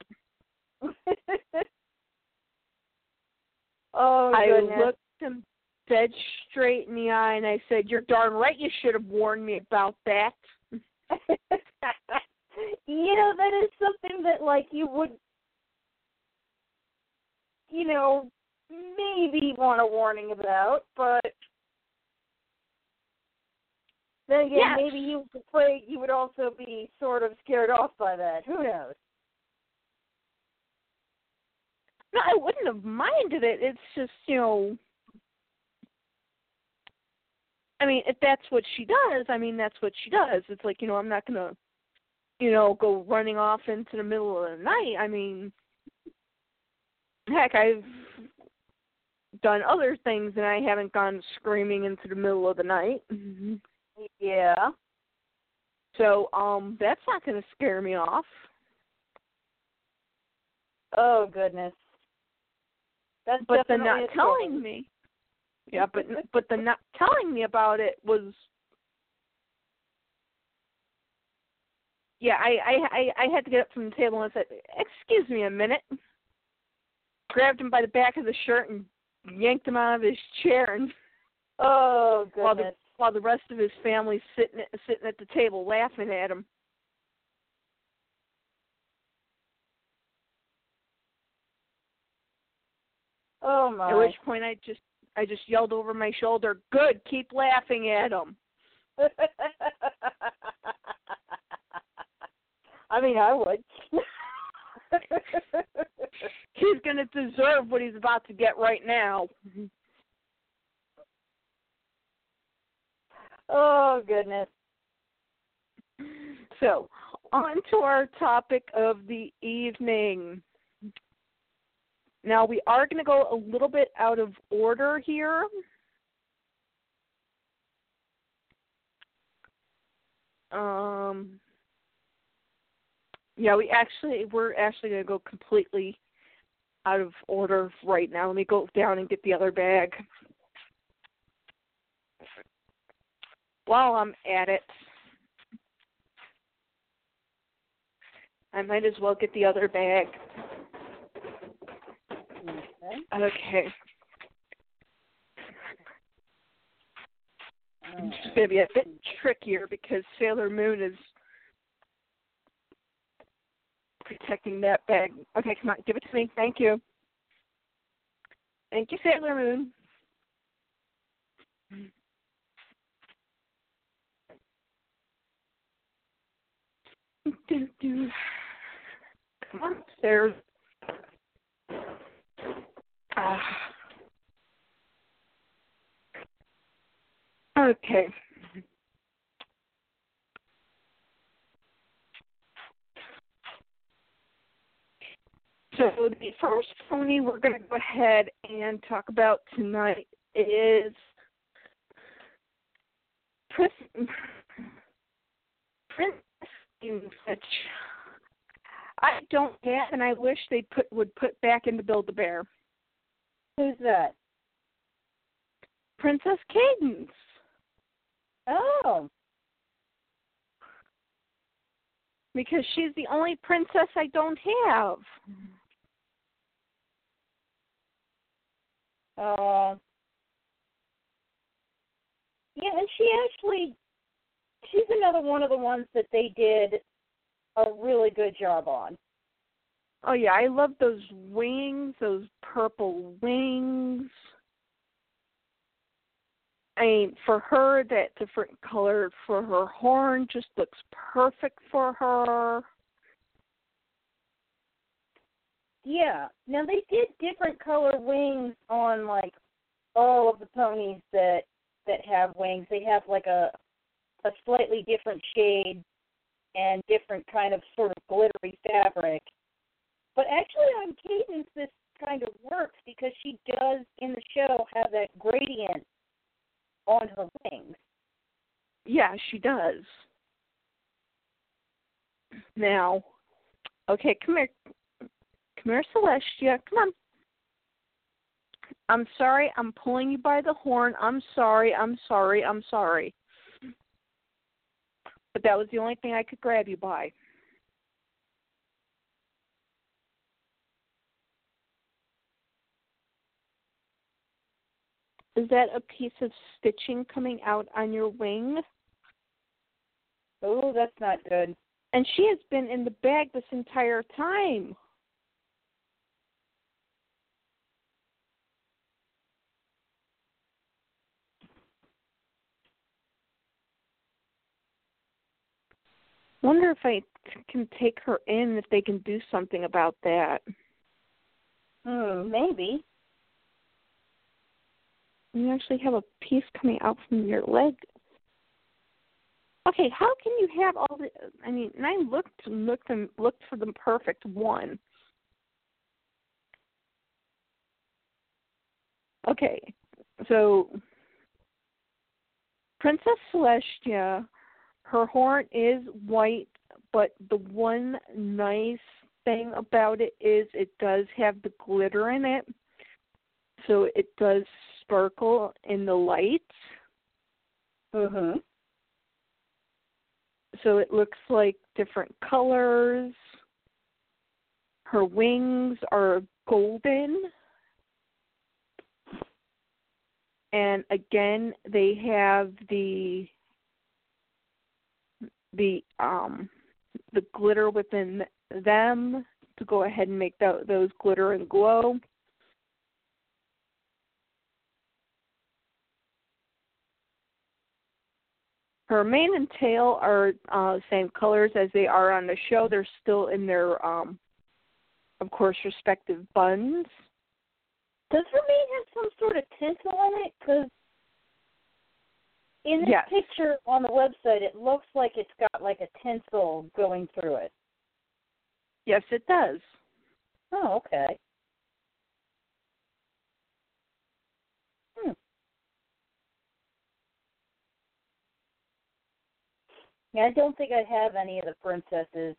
oh, I goodness. looked him dead straight in the eye and I said, You're darn right you should have warned me about that. you know, that is something that, like, you would, you know, maybe want a warning about, but then again, yes. maybe you was afraid you would also be sort of scared off by that. Who knows? No, I wouldn't have minded it. It's just, you know, I mean, if that's what she does, I mean, that's what she does. It's like, you know, I'm not going to, you know, go running off into the middle of the night. I mean, heck, I've done other things and I haven't gone screaming into the middle of the night. Yeah. So, um, that's not going to scare me off. Oh goodness. That's but the not telling me. Yeah, but but the not telling me about it was. Yeah, I I I, I had to get up from the table and said, "Excuse me a minute." Grabbed him by the back of the shirt and yanked him out of his chair and Oh while goodness. the while the rest of his family's sitting at, sitting at the table laughing at him. oh my. At which point I just I just yelled over my shoulder, "Good, keep laughing at him." I mean, I would. He's going to deserve what he's about to get right now. oh goodness. So, on to our topic of the evening. Now, we are going to go a little bit out of order here. Um, yeah, we actually we're actually going to go completely out of order right now. Let me go down and get the other bag. While I'm at it, I might as well get the other bag. Okay. Okay. It's going to be a bit trickier because Sailor Moon is protecting that bag. Okay, come on, give it to me. Thank you. Thank you, Sailor Moon. Come on upstairs. Ah. Okay. So the first pony we're going to go ahead and talk about tonight is Prince, Princess which I don't have, and I wish they put would put back into Build a Bear. Who's that? Princess Cadance. Oh. Because she's the only princess I don't have. Mm-hmm. Uh, yeah, and she actually, she's another one of the ones that they did a really good job on. Oh yeah, I love those wings, those purple wings. I mean, for her, that different color for her horn just looks perfect for her. Yeah. Now they did different color wings on like all of the ponies that that have wings. They have like a a slightly different shade and different kind of sort of glittery fabric. But actually on Cadance this kind of works because she does in the show have that gradient on her wings. Yeah, she does. Now, okay, come here. Here, Celestia. Come on. I'm sorry, I'm pulling you by the horn. I'm sorry, I'm sorry, I'm sorry. But that was the only thing I could grab you by. Is that a piece of stitching coming out on your wing? Oh, that's not good. And she has been in the bag this entire time. Wonder if I can take her in if they can do something about that. Hmm, maybe. You actually have a piece coming out from your leg. Okay, how can you have all the? I mean, and I looked looked and looked for the perfect one. Okay, so Princess Celestia, her horn is white, but the one nice thing about it is it does have the glitter in it, so it does sparkle in the lights. Mhm. So it looks like different colors. Her wings are golden. And again, they have the the um the glitter within them to go ahead and make tho- those glitter and glow. Her mane and tail are uh, same colors as they are on the show. They're still in their, um, of course, respective buns. Does her mane have some sort of tinsel on it? Because in this Yes. picture on the website, it looks like it's got like a tinsel going through it. Yes, it does. Oh, okay. Hmm. Yeah, I don't think I have any of the princesses.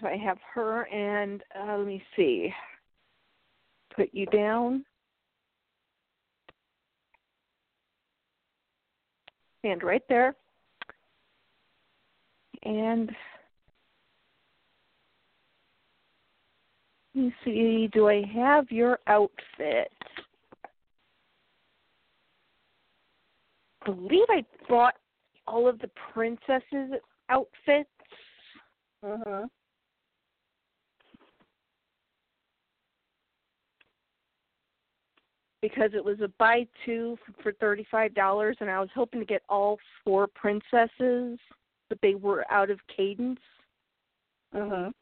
So I have her and uh, let me see. Put you down. Stand right there. And let me see, do I have your outfit? I believe I bought all of the princesses' outfits. Mhm. Because it was a buy two for thirty five dollars, and I was hoping to get all four princesses, but they were out of Cadance, Mhm.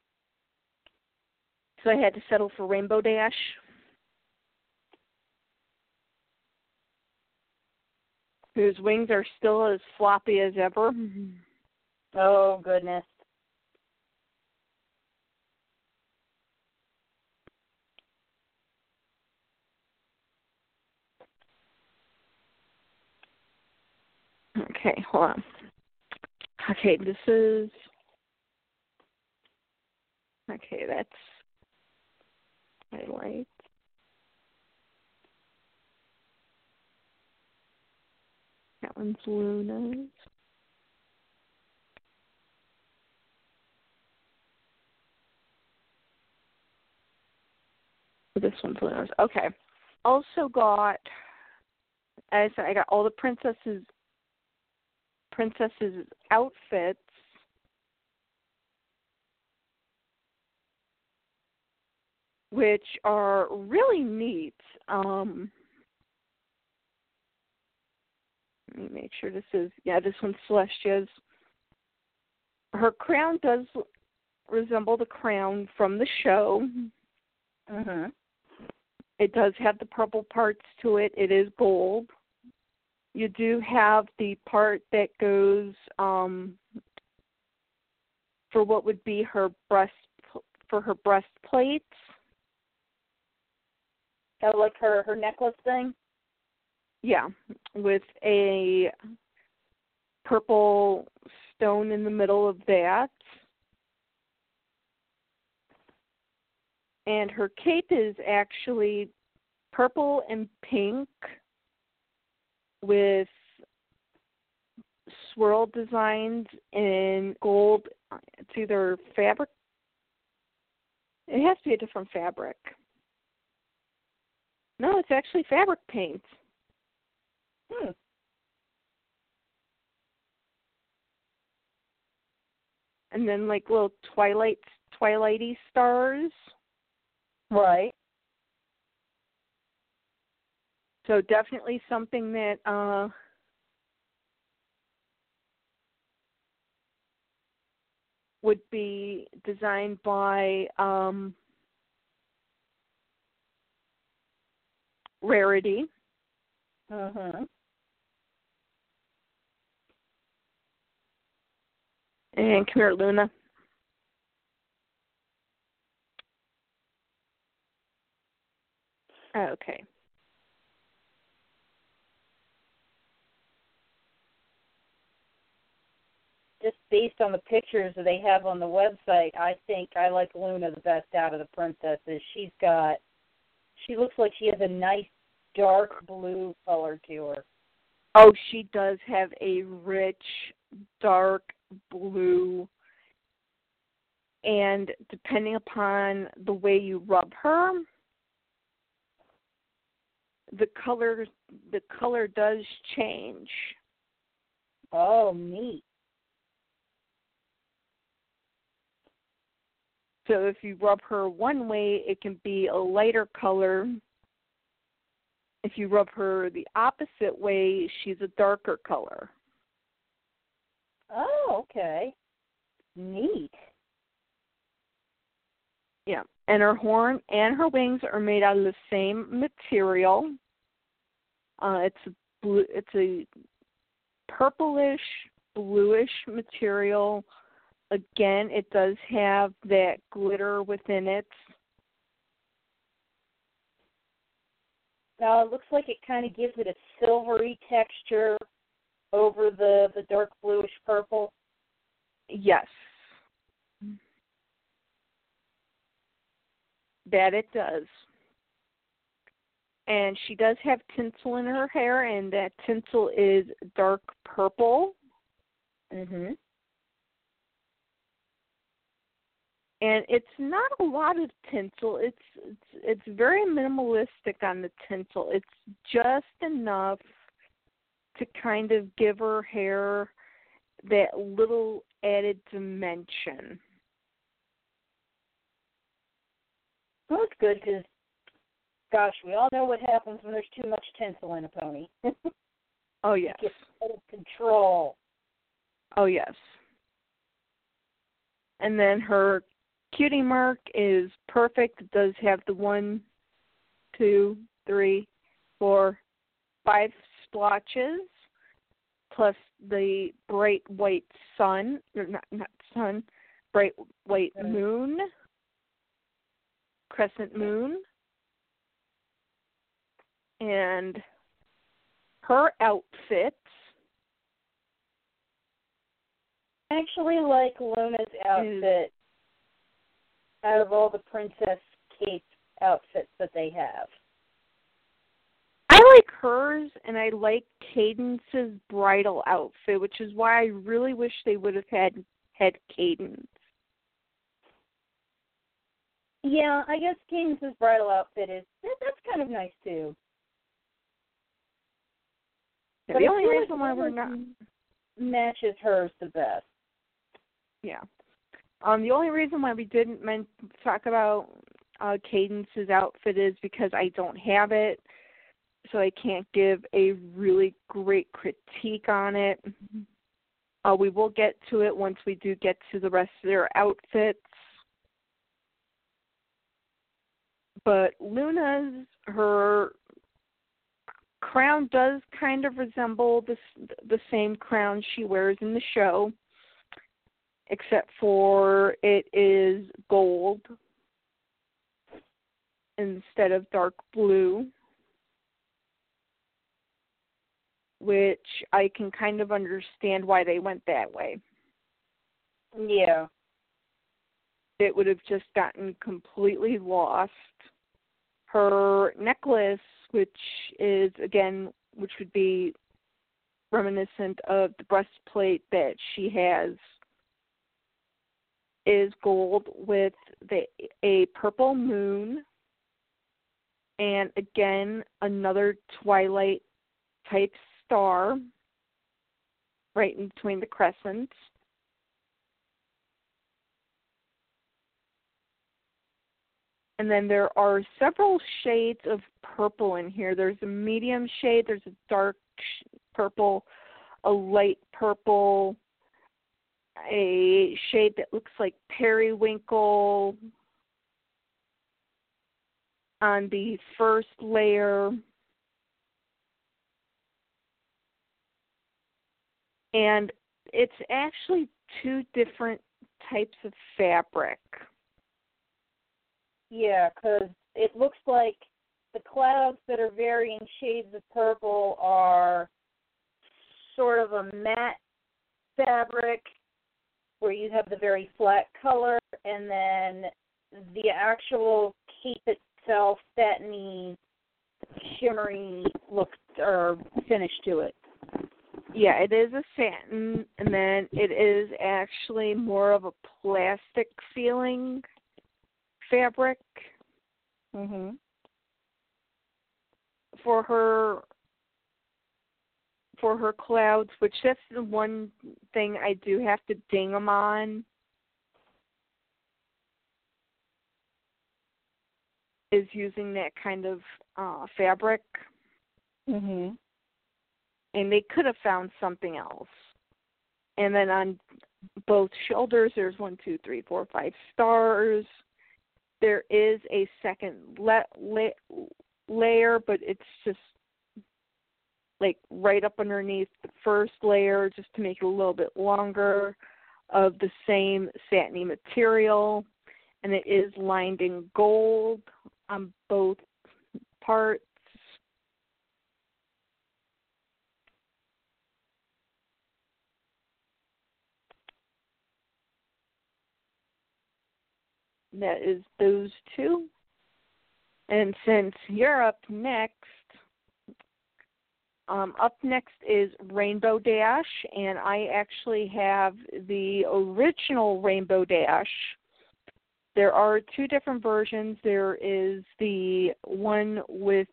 so I had to settle for Rainbow Dash. Whose wings are still as floppy as ever. Oh goodness. Okay, hold on. Okay, this is. Okay, that's highlight. That one's Luna's. Oh, this one's Luna's. Okay. Also got, as I said, I got all the princesses princesses outfits. Which are really neat. Um let me make sure this is yeah this one's celestia's. Her crown does resemble the crown from the show. Mhm. it does have the purple parts to it. It is gold you do have the part that goes um for what would be her breast for her breastplates. Kind of like her her necklace thing. yeah with a purple stone in the middle of that. And her cape is actually purple and pink with swirl designs in gold. It's either fabric. It has to be a different fabric. No, it's actually fabric paint. Hmm. And then like little twilight twilighty stars. Right. So definitely something that uh would be designed by um Rarity. Mhm. And come here, Luna. Okay. Just based on the pictures that they have on the website, I think I like Luna the best out of the princesses. She's got she looks like she has a nice dark blue color to her. Oh, she does have a rich, dark blue, and depending upon the way you rub her, the color the color does change. Oh, neat. So if you rub her one way, it can be a lighter color. If you rub her the opposite way, she's a darker color. Oh, okay. Neat. Yeah, and her horn and her wings are made out of the same material. Uh, it's a blue. It's a purplish, bluish material. Again, it does have that glitter within it. Now it looks like it kind of gives it a silvery texture over the the dark bluish purple. Yes. That it does. And she does have tinsel in her hair, and that tinsel is dark purple. Mhm. And it's not a lot of tinsel. It's it's it's very minimalistic on the tinsel. It's just enough to kind of give her hair that little added dimension. Well, that's good because Gosh, we all know what happens when there's too much tinsel in a pony. Oh yes. Gets out of control. Oh yes. And then her cutie mark is perfect. It does have the one, two, three, four, five splotches, plus the bright white sun, or not not sun, bright white Mhm. moon, crescent moon, and her outfits. I actually like Luna's outfit out of all the Princess Kate outfits that they have. I like hers, and I like Cadance's bridal outfit, which is why I really wish they would have had had Cadance. Yeah, I guess Cadance's bridal outfit is that, that's kind of nice too. But the only reason why we're not, matches hers the best. yeah, um, the only reason why we didn't men- talk about uh, Cadance's outfit is because I don't have it, so I can't give a really great critique on it. Uh, we will get to it once we do get to the rest of their outfits. But Luna's her crown does kind of resemble the the same crown she wears in the show, except for it is gold instead of dark blue, which I can kind of understand why they went that way. Yeah. It would have just gotten completely lost. Her necklace, which is again, which would be reminiscent of the breastplate that she has, is gold with the a purple moon and again another twilight type star right in between the crescents. And then there are several shades of purple in here. There's a medium shade, there's a dark purple, a light purple, a shade that looks like periwinkle on the first layer. And it's actually two different types of fabric. Yeah, because it looks like the clouds that are varying shades of purple are sort of a matte fabric where you have the very flat color, and then the actual cape itself, satiny, shimmery look or finish to it. Yeah, it is a satin, and then it is actually more of a plastic feeling fabric Mhm. for her for her clouds, which that's the one thing I do have to ding them on. Is using that kind of uh fabric, Mhm. and they could have found something else. And then on both shoulders, there's one, two, three, four, five stars. There is a second le- la- layer, but it's just like right up underneath the first layer, just to make it a little bit longer, of the same satiny material, and it is lined in gold on both parts. That is those two. And since you're up next, um, up next is Rainbow Dash, and I actually have the original Rainbow Dash. There are two different versions. There is the one with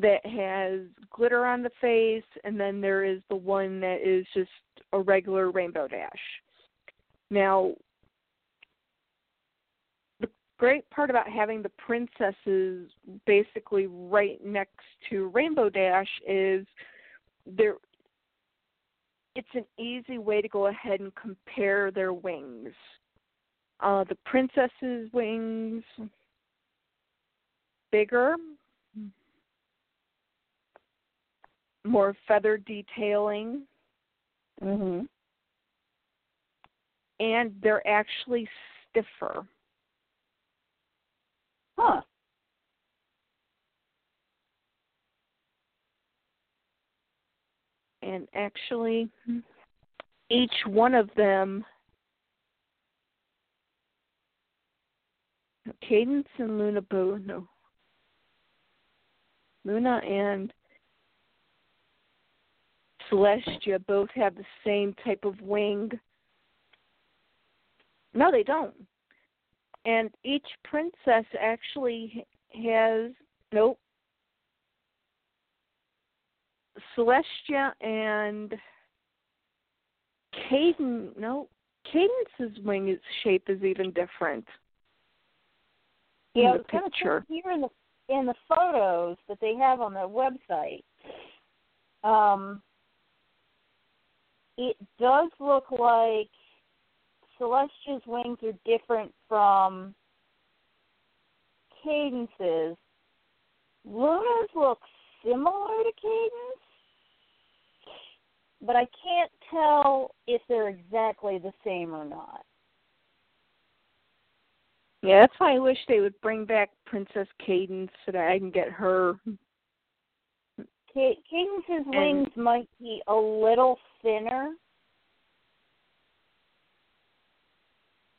that has glitter on the face, and then there is the one that is just a regular Rainbow Dash. Now, great part about having the princesses basically right next to Rainbow Dash is there it's an easy way to go ahead and compare their wings. Uh, the princess's wings bigger, more feather detailing, Mhm. and they're actually stiffer. Huh. And actually, each one of them, Cadance and Luna no, Luna and Celestia both have the same type of wing. No, they don't. And each princess actually has nope. Celestia and Caden no Cadance's wing is, shape is even different. Yeah, in the it's kind of picture. here in the in the photos that they have on their website. Um, it does look like Celestia's wings are different from Cadance's. Luna's look similar to Cadance, but I can't tell if they're exactly the same or not. Yeah, that's why I wish they would bring back Princess Cadance so that I can get her. Ca- Cadance's And- wings might be a little thinner.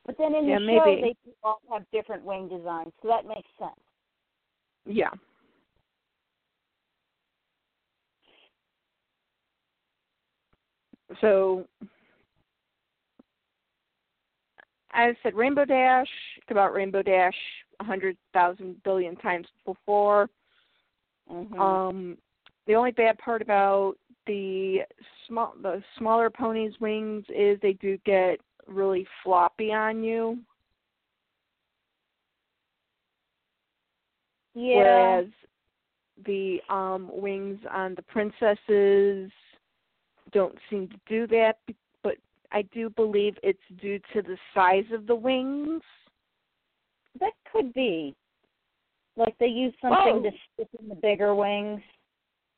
But then in Yeah, the show, maybe. they all have different wing designs, so that makes sense. Yeah. So, I said Rainbow Dash, about Rainbow Dash a hundred thousand billion times before. Mm-hmm. Um, the only bad part about the small the smaller ponies' wings is they do get really floppy on you. yeah. Whereas the um wings on the princesses don't seem to do that, but I do believe it's due to the size of the wings. That could be. Like they use something to Whoa. in the bigger wings,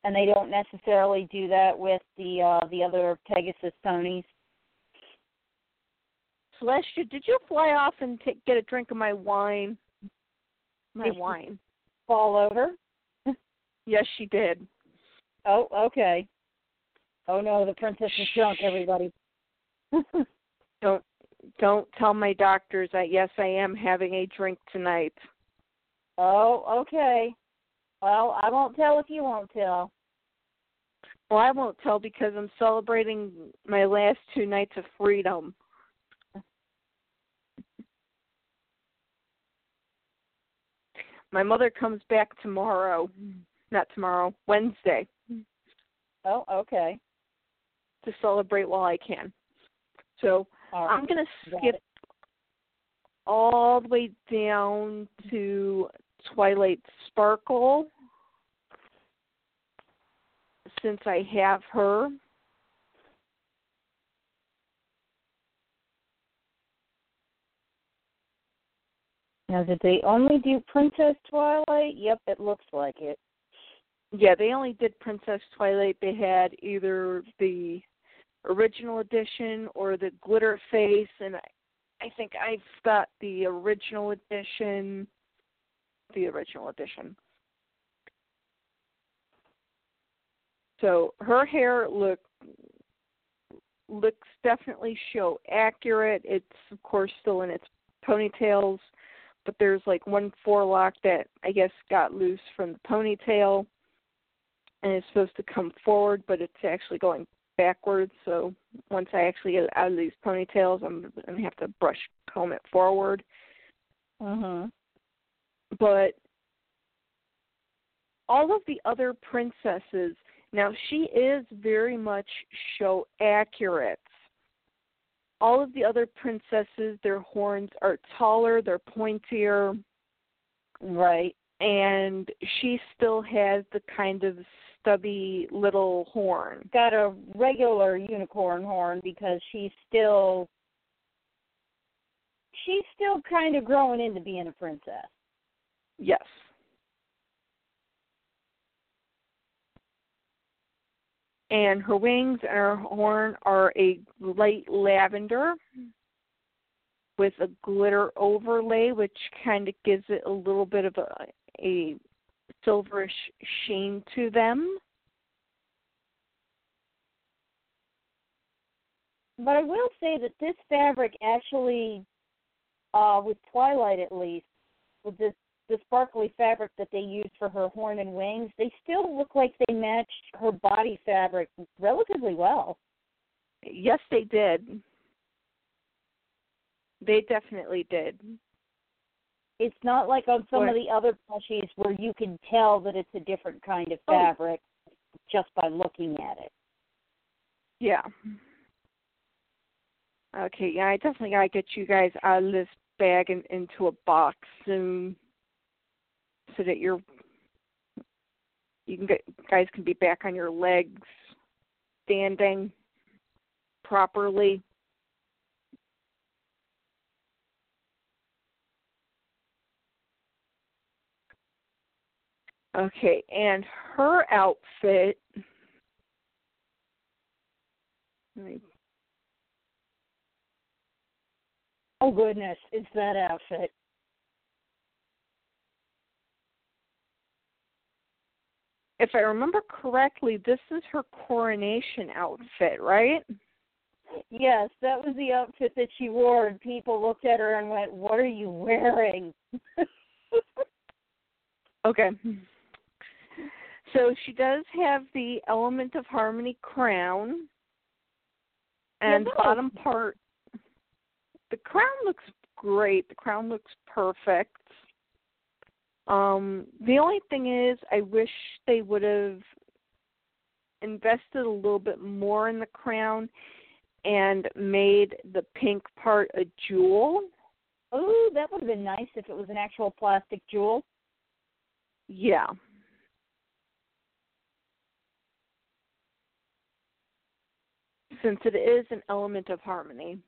and they don't necessarily do that with the uh the other Pegasus ponies. Celestia, did you fly off and take, get a drink of my wine? My Yes. wine. Fall over. Yes, she did. Oh, okay. Oh no, the princess is drunk. Everybody. Don't don't tell my doctors that yes, I am having a drink tonight. oh, okay. Well, I won't tell if you won't tell. Well, I won't tell because I'm celebrating my last two nights of freedom. My mother comes back tomorrow. Not tomorrow, Wednesday, Oh, okay. to celebrate while I can. So All I'm going to skip all the way down to Twilight Sparkle since I have her. Now, did they only do Princess Twilight? Yep, it looks like it. Yeah, they only did Princess Twilight. They had either the original edition or the glitter face, and I, think I've got the original edition. The original edition. So her hair look looks definitely show accurate. It's of course still in its ponytails, but there's like one forelock that I guess got loose from the ponytail and it's supposed to come forward, but it's actually going backwards. So once I actually get it out of these ponytails, I'm going to have to brush comb it forward. Mhm. But all of the other princesses, now she is very much show accurate. All of the other princesses, their horns are taller, they're pointier, Right. and she still has the kind of stubby little horn. Got a regular unicorn horn because she's still she's still kind of growing into being a princess. Yes. And her wings and her horn are a light lavender with a glitter overlay, which kind of gives it a little bit of a, a silverish sheen to them. But I will say that this fabric actually, uh, with Twilight at least, with this the sparkly fabric that they used for her horn and wings, they still look like they matched her body fabric relatively well. Yes, they did. They definitely did. It's not like on some Or- of the other plushies where you can tell that it's a different kind of Oh. fabric just by looking at it. Yeah. Okay, yeah, I definitely gotta get you guys out of this bag and into a box soon, so that you're you can get guys can be back on your legs, standing properly. Okay, and her outfit. Oh goodness, it's that outfit. If I remember correctly, this is her coronation outfit, right? Yes, that was the outfit that she wore, and people looked at her and went, "What are you wearing?" Okay. So she does have the element of harmony crown and Yeah, bottom part the crown looks great. The crown looks perfect. Um the only thing is I wish they would have invested a little bit more in the crown and made the pink part a jewel. oh, that would have been nice if it was an actual plastic jewel. Yeah. Since it is an element of harmony.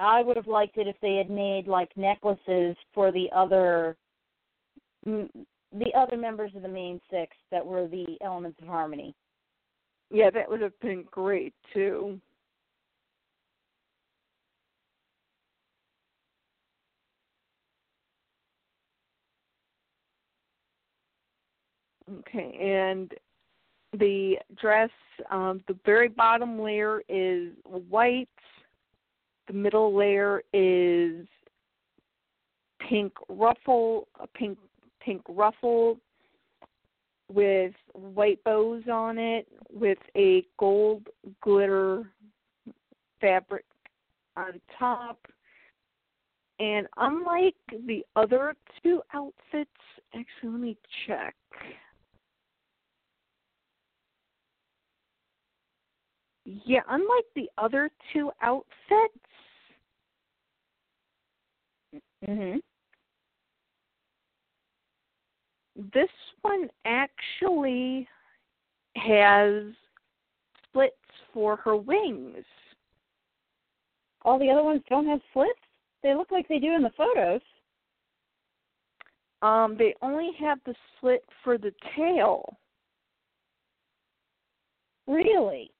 I would have liked it if they had made like necklaces for the other the other members of the main six that were the elements of harmony. Yeah, that would have been great too. Okay, and the dress, um, the very bottom layer is white. The middle layer is pink ruffle, a pink pink ruffle with white bows on it, with a gold glitter fabric on top. And unlike the other two outfits, actually, let me check. Yeah, unlike the other two outfits, Mhm. this one actually has slits for her wings. All the other ones don't have slits. They look like they do in the photos. Um, they only have the slit for the tail. Really?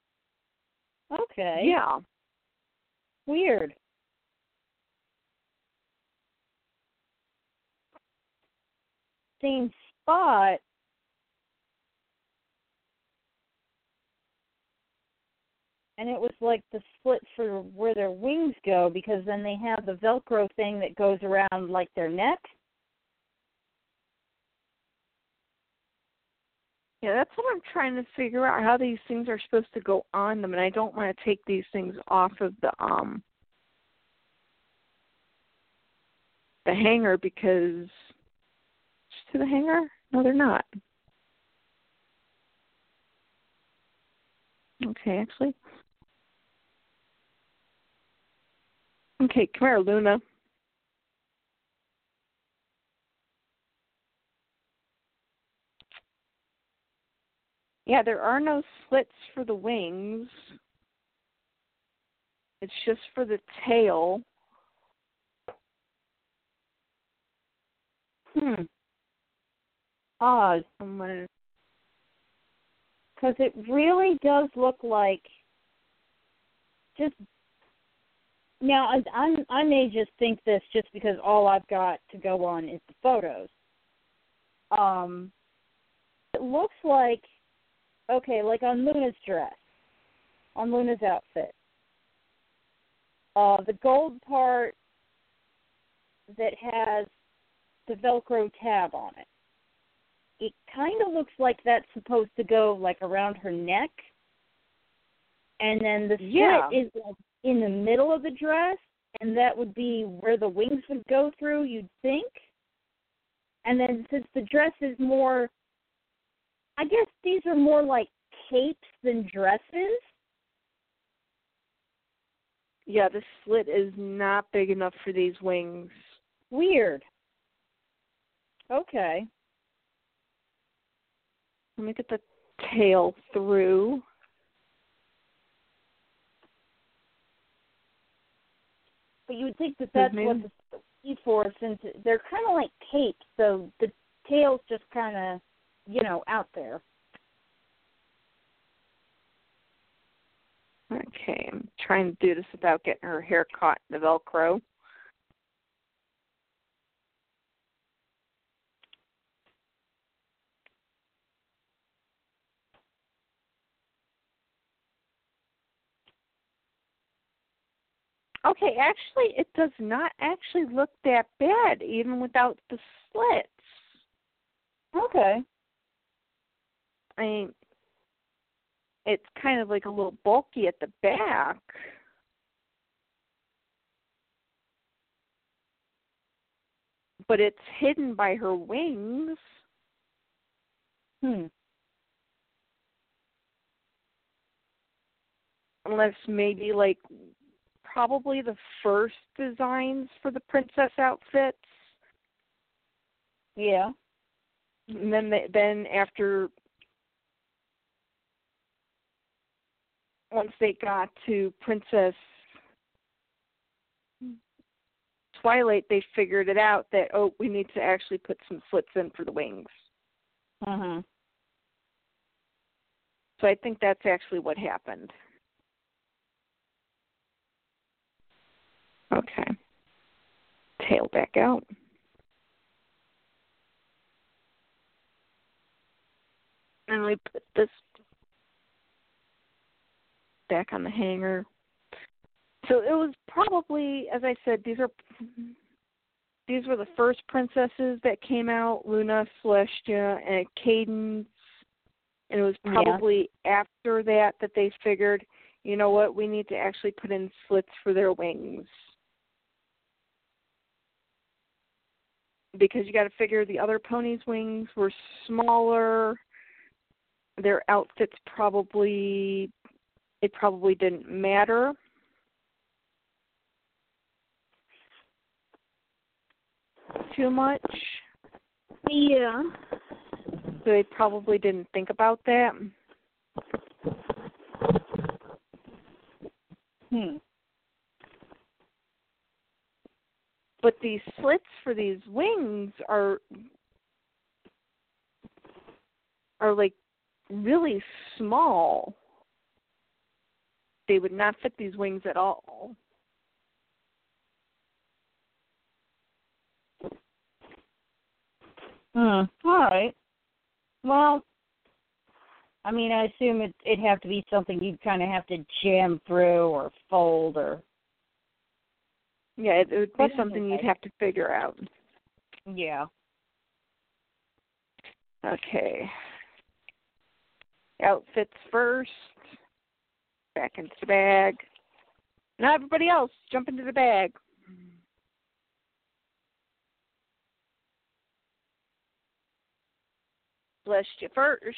Okay. Yeah. Weird. Same spot. And it was like the split for where their wings go because then they have the Velcro thing that goes around like their neck. Yeah, that's what I'm trying to figure out how these things are supposed to go on them and I don't want to take these things off of the um the hanger because to the hangar? No, they're not. Okay, actually. Okay, come here, Luna. Yeah, there are no slits for the wings. It's just for the tail. Hmm. Odd. I'm gonna because it really does look like just now I I may just think this just because all I've got to go on is the photos. Um, it looks like okay, like on Luna's dress, on Luna's outfit. Uh, the gold part that has the Velcro tab on it it kind of looks like that's supposed to go like around her neck, and then the slit Yeah. is like in the middle of the dress, and that would be where the wings would go through. You'd think, and then since the dress is more, I guess these are more like capes than dresses. Yeah, the slit is not big enough for these wings. Weird. Okay. Let me get the tail through. But you would think that that's maybe- what the E for, since they're kind of like capes, so the tail's just kind of, you know, out there. Okay, I'm trying to do this without getting her hair caught in the Velcro. Okay, actually, it does not actually look that bad, even without the slits. Okay. I mean, it's kind of like a little bulky at the back. But it's hidden by her wings. Hmm. Unless maybe like probably the first designs for the princess outfits. Yeah. And then they, then after once they got to Princess Twilight, they figured it out that oh, we need to actually put some slits in for the wings. Mhm. So I think that's actually what happened. Okay. Tail back out. And we put this back on the hanger. So it was probably, as I said, these are these were the first princesses that came out: Luna, Celestia, and Cadance. And it was Yeah. probably after that that they figured, you know what, we need to actually put in slits for their wings. Because you got to figure the other ponies' wings were smaller. Their outfits probably it probably didn't matter. Too much. Yeah. So they probably didn't think about that. Hmm. But these slits for these wings are are like really small. They would not fit these wings at all. Hmm. All right. Well, I mean, I assume it it'd have to be something you'd kind of have to jam through or fold or Yeah, it, it would be something you'd have to figure out. yeah. Okay. Outfits first. Back into the bag. Now everybody else, jump into the bag. Blessed you first.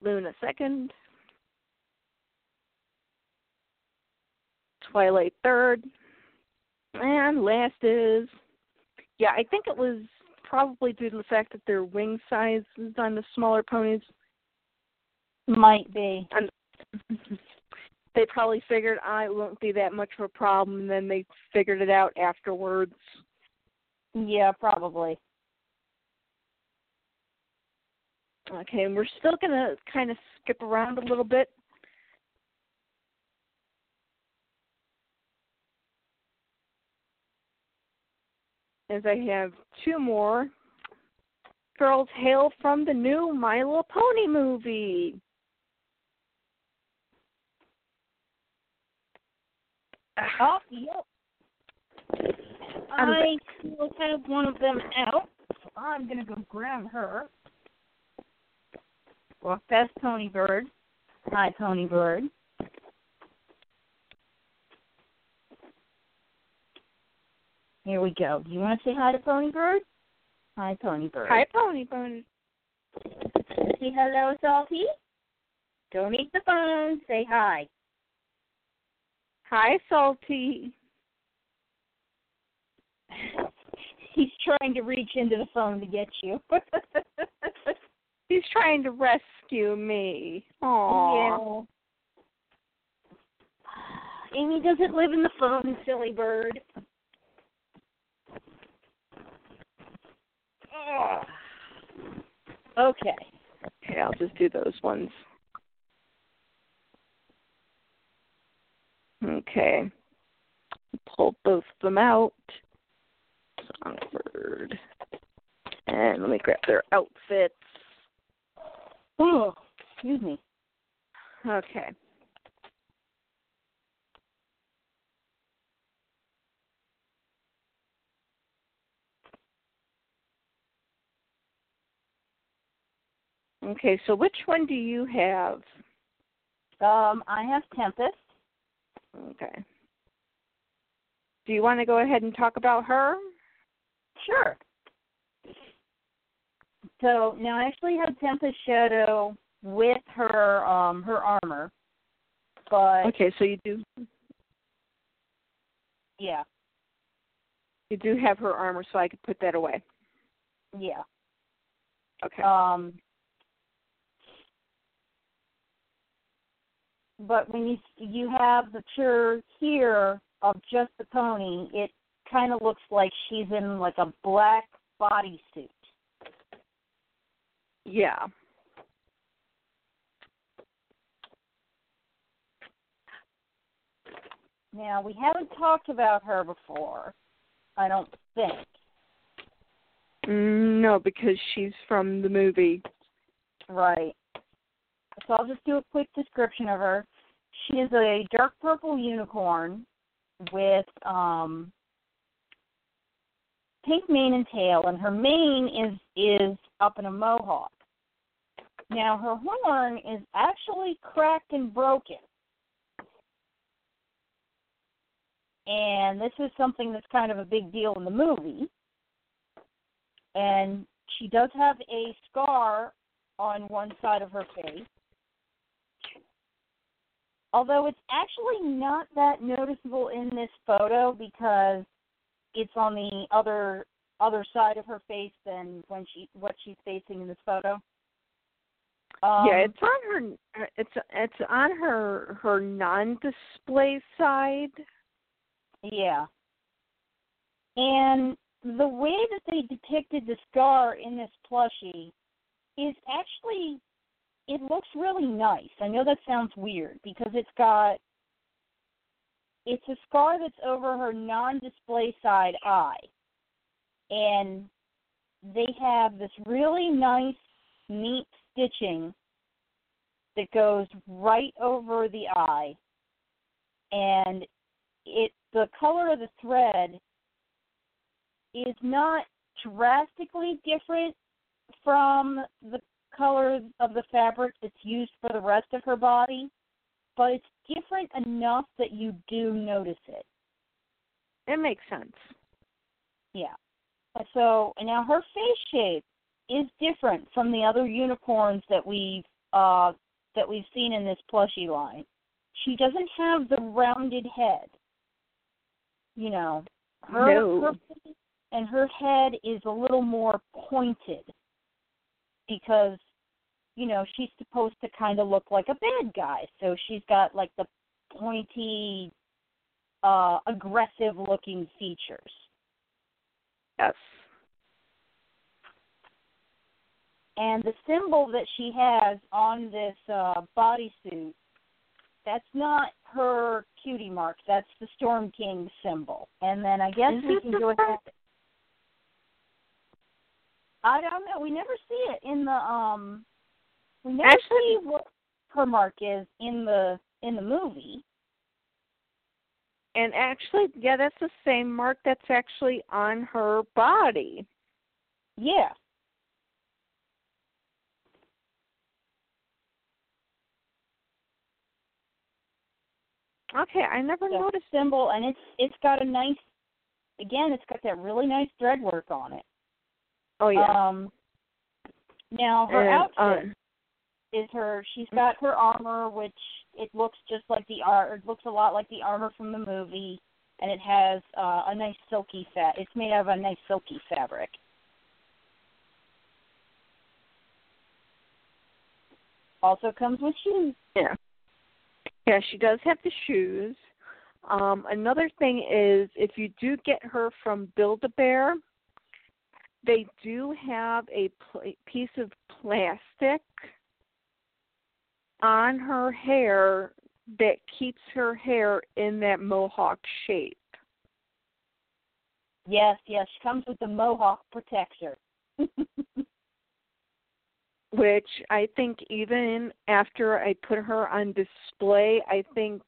Luna second. Twilight third. And last is yeah, I think it was probably due to the fact that their wing size is on the smaller ponies. Might be. And they probably figured ah, it won't be that much of a problem and then they figured it out afterwards. Yeah, probably. Okay, and we're still gonna kind of skip around a little bit. As I have two more girls hail from the new My Little Pony movie. Oh, yep. I still have one of them out. So I'm gonna go grab her. Well, past Pony Bird. Hi, Pony Bird. Here we go. Do you want to say hi to Pony Bird? Hi, Pony Bird. Hi, Pony Bird. Say hello, Salty. Don't eat the phone. Say hi. Hi, Salty. He's trying to reach into the phone to get you. He's trying to rescue me. Aww. Yeah. Amy doesn't live in the phone, silly bird. Ugh. Okay. Okay, I'll just do those ones. Okay. Pull both of them out. Songbird. And let me grab their outfits. Oh, excuse me. Okay. Okay, so which one do you have? Um, I have Tempest. Okay. Do you want to go ahead and talk about her? Sure. So now I actually have Tempest Shadow with her um her armor. But Okay, so you do yeah, you do have her armor, so I could put that away. yeah. Okay. Um but when you you have the picture here of just the pony, it kind of looks like she's in like a black bodysuit. yeah. Now we haven't talked about her before, I don't think. Mm, no, because she's from the movie. Right. So I'll just do a quick description of her. She is a dark purple unicorn with um pink mane and tail and her mane is is up in a mohawk. Now her horn is actually cracked and broken. And this is something that's kind of a big deal in the movie. And she does have a scar on one side of her face. Although it's actually not that noticeable in this photo because it's on the other other side of her face than when she what she's facing in this photo. Um, yeah, it's on her. It's it's on her her non-display side. Yeah. And the way that they depicted the scar in this plushie is actually it looks really nice. I know that sounds weird because it's got it's a scar that's over her non-display side eye. And they have this really nice neat stitching that goes right over the eye and it the color of the thread is not drastically different from the color of the fabric that's used for the rest of her body, but it's different enough that you do notice it. It makes sense. Yeah. So now her face shape is different from the other unicorns that we've uh, that we've seen in this plushie line. She doesn't have the rounded head. You know, her, No. her and her head is a little more pointed because you know she's supposed to kind of look like a bad guy. So she's got like the pointy uh aggressive looking features. Yes. and the symbol that she has on this uh bodysuit that's not her cutie mark. That's the storm king symbol. And then i guess we can go ahead i don't know. We never see it in the um we never Actually- see what her mark is in the in the movie And actually, yeah, that's the same mark that's actually on her body. yeah Okay, I never the noticed. symbol and it's it's got a nice again it's got that really nice thread work on it Oh yeah. um now her And, outfit um, is her she's got her armor which it looks just like the ar it looks a lot like the armor from the movie and it has uh, a nice silky fat it's made out of a nice silky fabric also comes with shoes Yeah. Yeah, she does have the shoes. Um, another thing is if you do get her from Build a Bear, they do have a pl- piece of plastic on her hair that keeps her hair in that mohawk shape. yes yes she comes with the mohawk protector which I think even after I put her on display, I think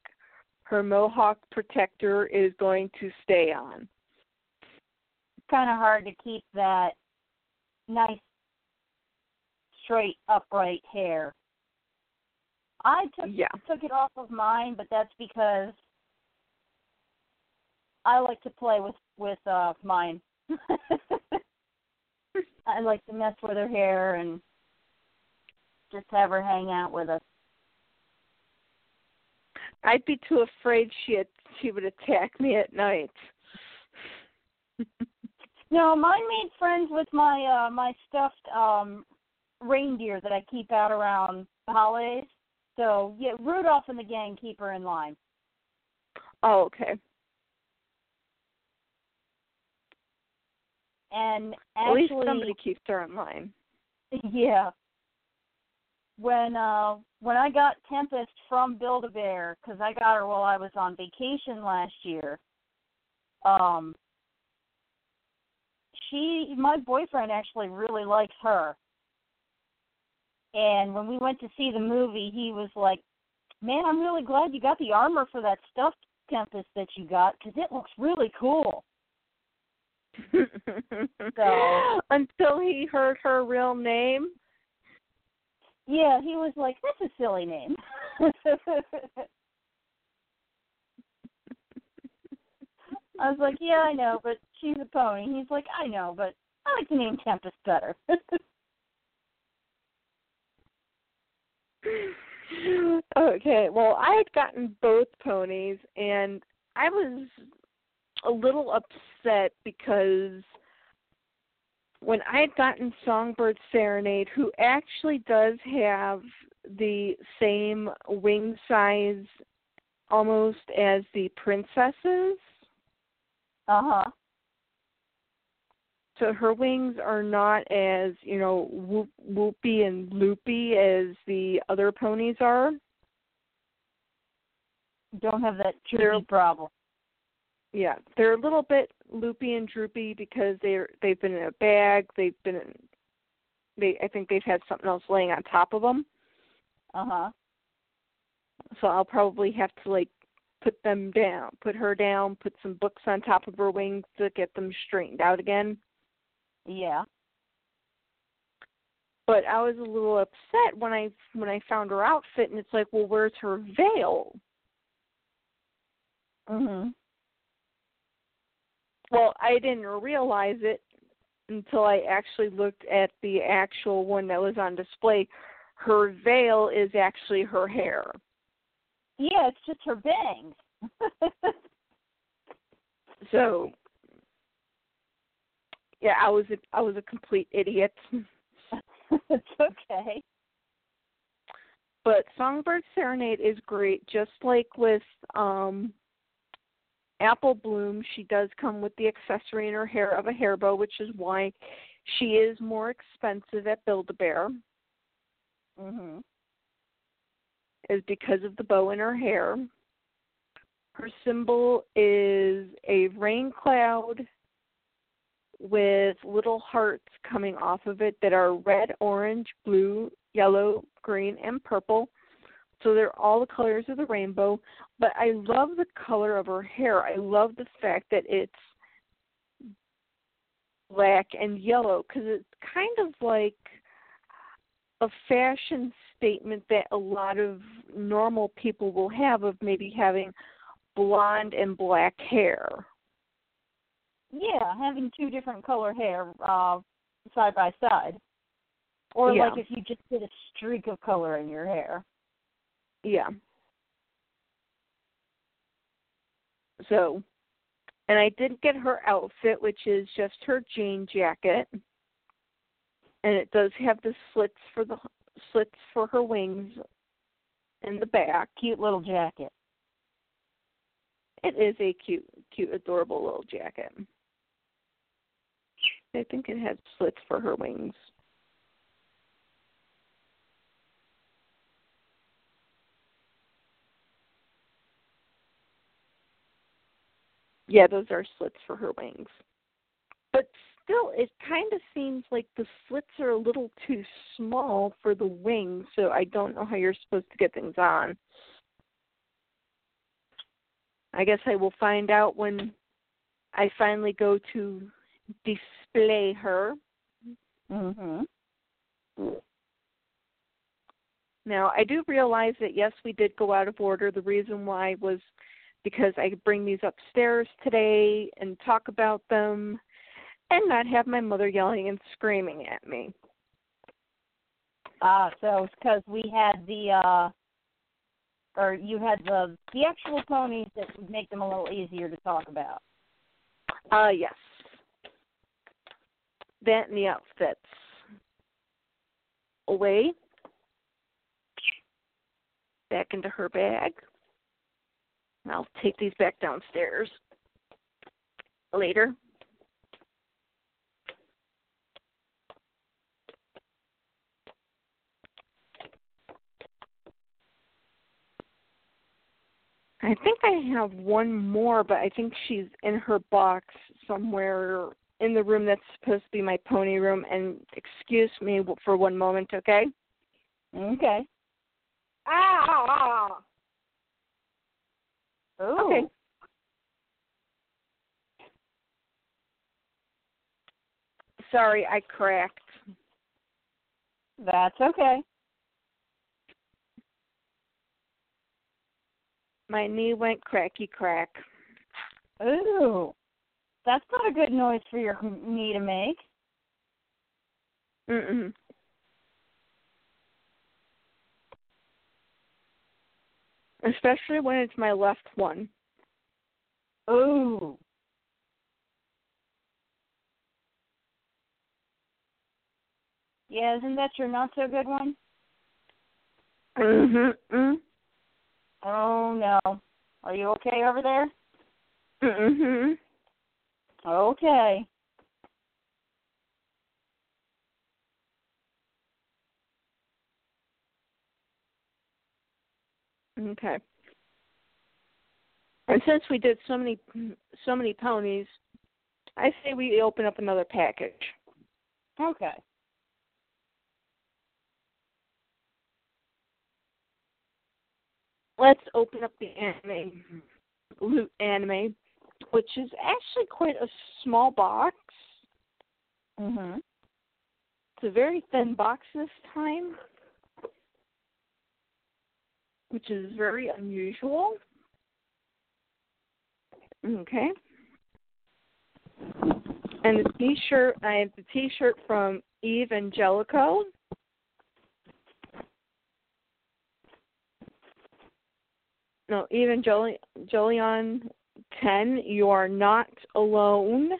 her mohawk protector is going to stay on. It's kind of hard to keep that nice straight upright hair i took Yeah. took it off of mine, but that's because I like to play with with uh mine. I like to mess with her hair and just have her hang out with us. I'd be too afraid she had, she would attack me at night. No, mine made friends with my uh my stuffed um reindeer that I keep out around the holidays. So yeah, Rudolph and the gang keep her in line. Oh, okay. And At least actually somebody keeps her in line. Yeah. When uh when I got Tempest from Build a Bear because I got her while I was on vacation last year. Um she my boyfriend actually really likes her. And when we went to see the movie, he was like, "Man, I'm really glad you got the armor for that stuffed Tempest that you got because it looks really cool." So- Until he heard her real name. Yeah, he was like, "That's a silly name." I was like, "Yeah, I know, but she's a pony." He's like, "I know, but I like the name Tempest better." okay, well, I had gotten both ponies, and I was a little upset because when I had gotten Songbird Serenade, who actually does have the same wing size almost as the princesses, uh huh. So her wings are not as, you know, whoop, whoopy and loopy as the other ponies are. Don't have that They're- problem. Yeah, they're a little bit loopy and droopy because they're they've been in a bag. They've been in, they I think they've had something else laying on top of them. Uh huh. So I'll probably have to like put them down, put her down, put some books on top of her wings to get them straightened out again. Yeah. But I was a little upset when I when I found her outfit and it's like, well, where's her veil? Mhm. Well, I didn't realize it until I actually looked at the actual one that was on display. her veil is actually her hair. Yeah, it's just her bangs. So yeah, I was a, I was a complete idiot. it's okay. But Songbird Serenade is great just like with um Apple Bloom, she does come with the accessory in her hair of a hair bow, which is why she is more expensive at Build a Bear. Mhm. Is because of the bow in her hair. Her symbol is a rain cloud with little hearts coming off of it that are red, orange, blue, yellow, green, and purple. So they're all the colors of the rainbow. But I love the color of her hair. I love the fact that it's black and yellow because it's kind of like a fashion statement that a lot of normal people will have of maybe having blonde and black hair. Yeah, having two different color hair uh side by side. Or Yeah. like if you just did a streak of color in your hair. Yeah. So, and I did get her outfit, which is just her jean jacket, and it does have the slits for the slits for her wings in the back. Cute little jacket. It is a cute, cute, adorable little jacket. I think it has slits for her wings. Yeah, those are slits for her wings. But still, it kind of seems like the slits are a little too small for the wings, so I don't know how you're supposed to get things on. I guess I will find out when I finally go to display her. Mhm. Now, I do realize that yes, we did go out of order. The reason why was because I could bring these upstairs today and talk about them and not have my mother yelling and screaming at me. Ah, so it's because we had the uh or you had the the actual ponies that would make them a little easier to talk about. Uh yes. That and the outfits. Away. Back into her bag. I'll take these back downstairs later. I think I have one more, but I think she's in her box somewhere in the room that's supposed to be my pony room. And excuse me for one moment, okay? Okay. Ah! Ooh. Okay. Sorry, I cracked. That's okay. My knee went cracky crack. Ooh. That's not a good noise for your knee to make. Mm-mm. Especially when it's my left one. Ooh. Yeah, isn't that your not so good one? Mm-hmm. Mm. Oh no. Are you okay over there? Mm-hmm. Okay. Okay. And since we did so many so many ponies, I say we open up another package. Okay. Let's open up the anime loot anime, which is actually quite a small box. Mhm. It's a very thin box this time, which is very unusual. Okay. And the T-shirt, I have the T-shirt from Eve Angelico. No, Eve Evangelion 10, you are not alone.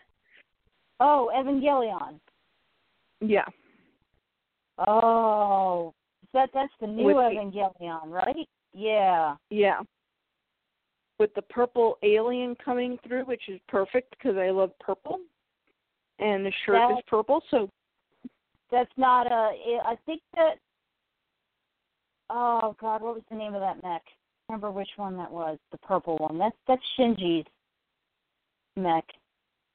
Oh, Evangelion. Yeah. Oh, that that's the new With the- Evangelion, right? Yeah. Yeah. With the purple alien coming through, which is perfect because I love purple. And the shirt That- is purple, so That's not a. I think that. Oh God, what was the name of that mech? Remember which one that was? The purple one. That's that's Shinji's mech.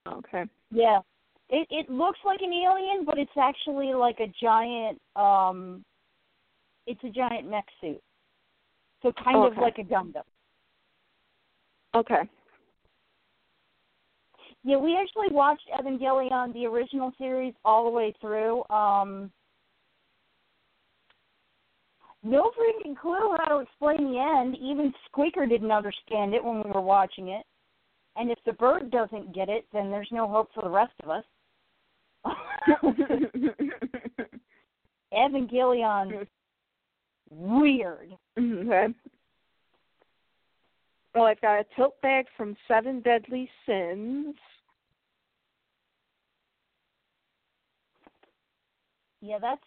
okay. Yeah. It it looks like an alien, but it's actually like a giant. um It's a giant mech suit. So kind of like a Gundam. Okay. Yeah, we actually watched Evangelion, the original series, all the way through. Um, no freaking clue how to explain the end. Even Squeaker didn't understand it when we were watching it. And if the bird doesn't get it, then there's no hope for the rest of us. Evangelion, weird. okay. Well, I've got a tote bag from Seven Deadly Sins. Yeah, that's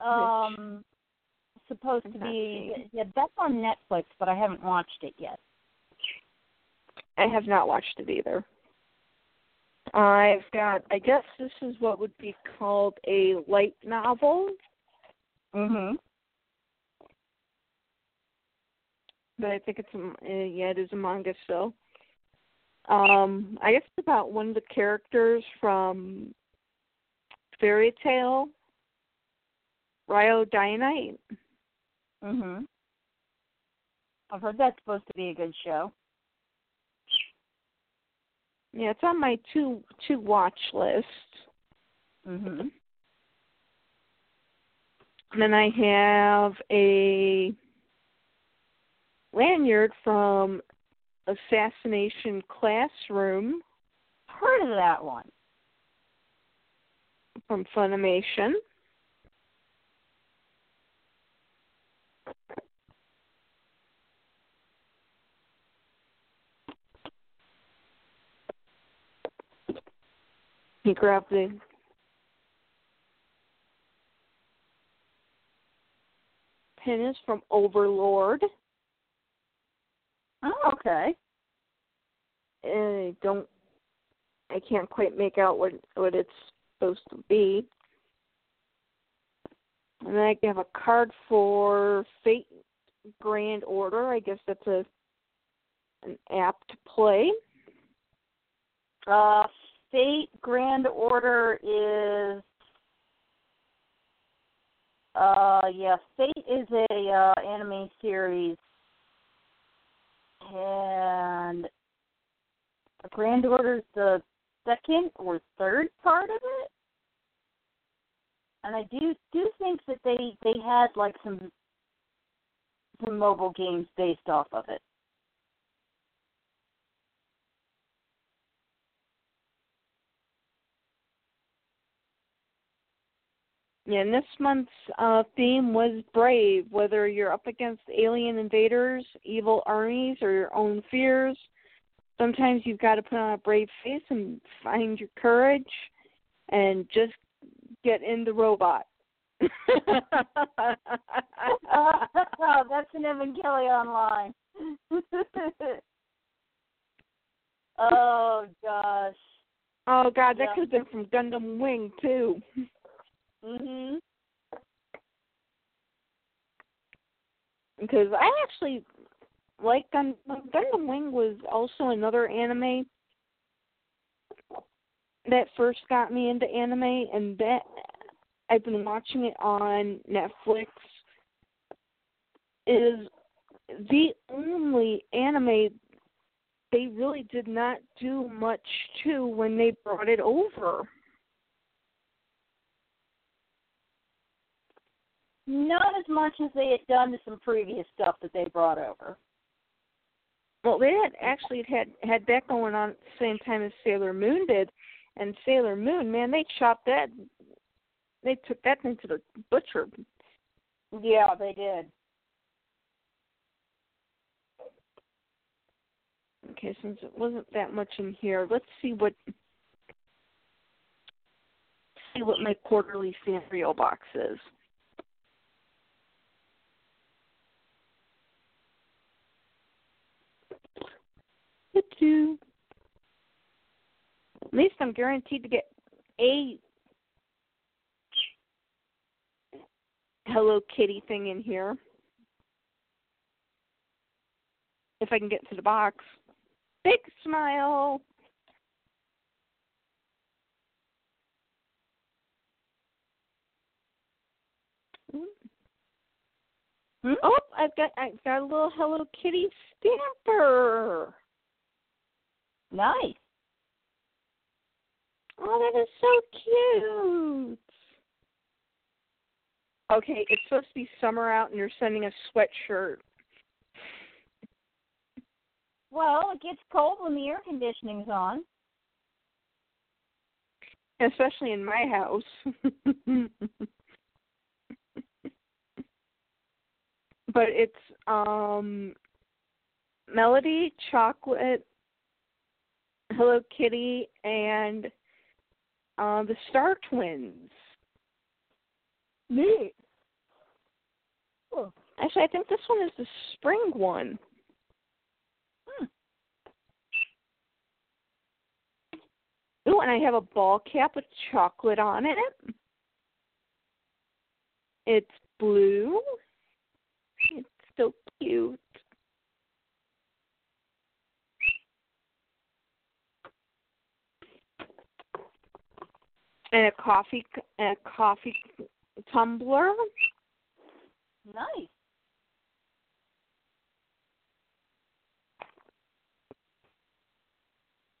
um supposed to be. Yeah, that's on Netflix, but I haven't watched it yet. I have not watched it either. I've got, I guess this is what would be called a light novel, Mhm. but I think it's, a, yeah, it is a manga still. Um, I guess it's about one of the characters from Fairy Tail, Ryo Dynamite. Mhm. I've heard that's supposed to be a good show. Yeah, it's on my two two watch list. Mhm. And then I have a lanyard from Assassination Classroom Heard of that one? from Funimation. He grabbed the pin is from Overlord. Oh, okay. and I don't I can't quite make out what what it's supposed to be. And then I have a card for Fate Grand Order. I guess that's a an app to play. Uh, Fate Grand Order is. Uh, yeah, Fate is a uh, anime series, and Grand Order is the second or third part of it. And I do do think that they they had like some some mobile games based off of it. And this month's uh, theme was brave. Whether you're up against alien invaders, evil armies, or your own fears, sometimes you've got to put on a brave face and find your courage, and just get in the robot. oh, that's an Evangelion line. oh gosh. oh God, that Yeah. could have been from Gundam Wing too. Mhm. because I actually like Gun- Gundam Wing was also another anime that first got me into anime, and that I've been watching it on Netflix. Is the only anime they really did not do much to when they brought it over. Not as much as they had done to some previous stuff that they brought over. Well, they had actually had had that going on at the same time as Sailor Moon did, and Sailor Moon, man, they chopped that. They took that thing to the butcher. Yeah, they did. Okay, since it wasn't that much in here, let's see what see what my quarterly Sanrio box is. At least I'm guaranteed to get a Hello Kitty thing in here. If I can get to the box. Big smile. Hmm? Oh, I've got I've got a little Hello Kitty stamper. Nice. Oh, that is so cute. Okay, it's supposed to be summer out and you're sending a sweatshirt. Well, it gets cold when the air conditioning's on. Especially in my house. but it's um Melody, Chococat, Hello Kitty, and uh, the Star Twins. Neat. Actually, I think this one is the spring one. Hmm. Ooh, and I have a ball cap with Chococat on it. It's blue. It's so cute. And a coffee and a coffee tumbler. Nice.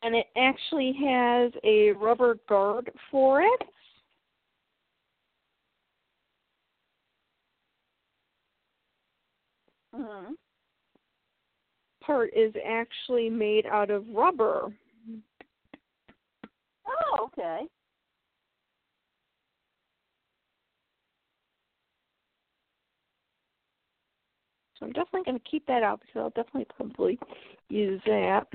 And it actually has a rubber guard for it. hmm Part is actually made out of rubber. Oh, okay. I'm definitely going to keep that out because I'll definitely probably use that.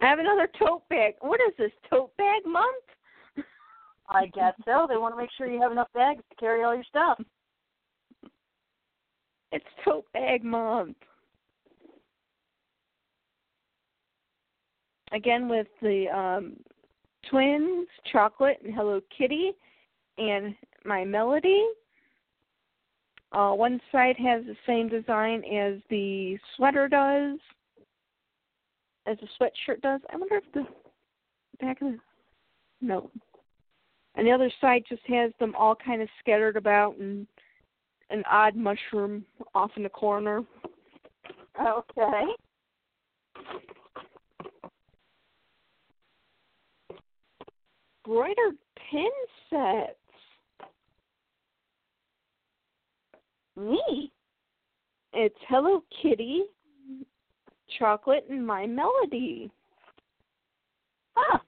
I have another tote bag. What is this, tote bag month? I guess so. They want to make sure you have enough bags to carry all your stuff. It's tote bag month. Again with the um twins, Chococat and Hello Kitty and my melody. Uh one side has the same design as the sweater does. As the sweatshirt does. I wonder if the back of the no. And the other side just has them all kind of scattered about and an odd mushroom off in the corner. Okay. Broidered pin sets. Neat. It's Hello Kitty, Chococat, and my melody. Huh.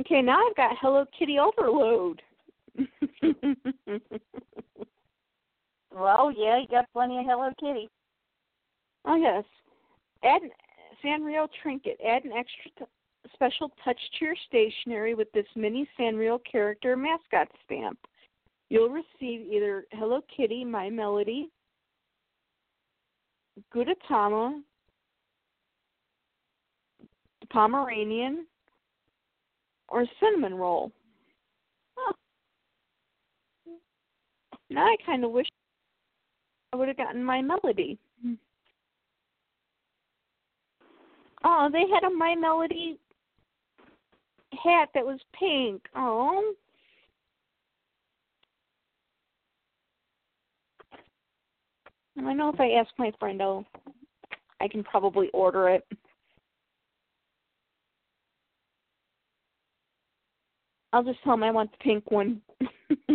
Okay, now I've got Hello Kitty overload. Well, yeah, you got plenty of Hello Kitty. oh yes. Add an Sanrio trinket. Add an extra special touch to your stationery with this mini Sanrio character mascot stamp. You'll receive either Hello Kitty, My Melody, Gudetama, Pomeranian, or cinnamon roll. Huh. Now I kind of wish I would have gotten my melody. Hmm. Oh, they had a my melody hat that was pink. Oh. I know if I ask my friend, oh, I can probably order it. I'll just tell him I want the pink one.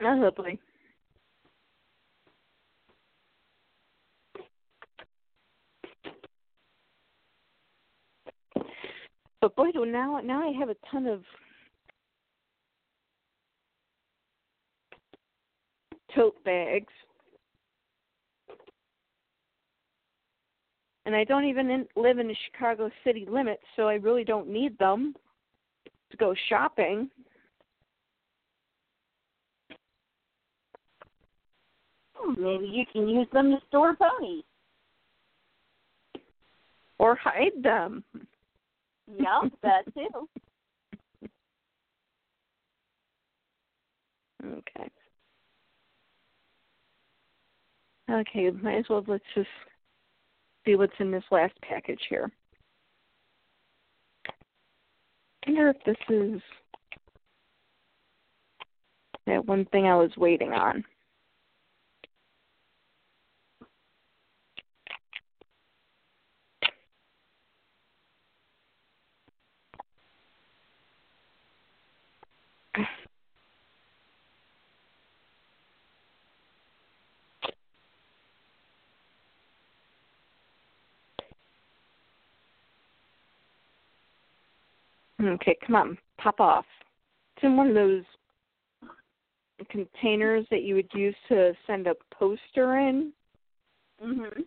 That's lovely. But boy, do now now I have a ton of tote bags. And I don't even in, live in the Chicago city limits, so I really don't need them to go shopping. Maybe you can use them to store ponies. Or hide them. Yep, that too. Okay. Okay, might as well let's just see what's in this last package here. I wonder if this is that one thing I was waiting on. Okay, come on, pop off. It's in one of those containers that you would use to send a poster in. Mhm.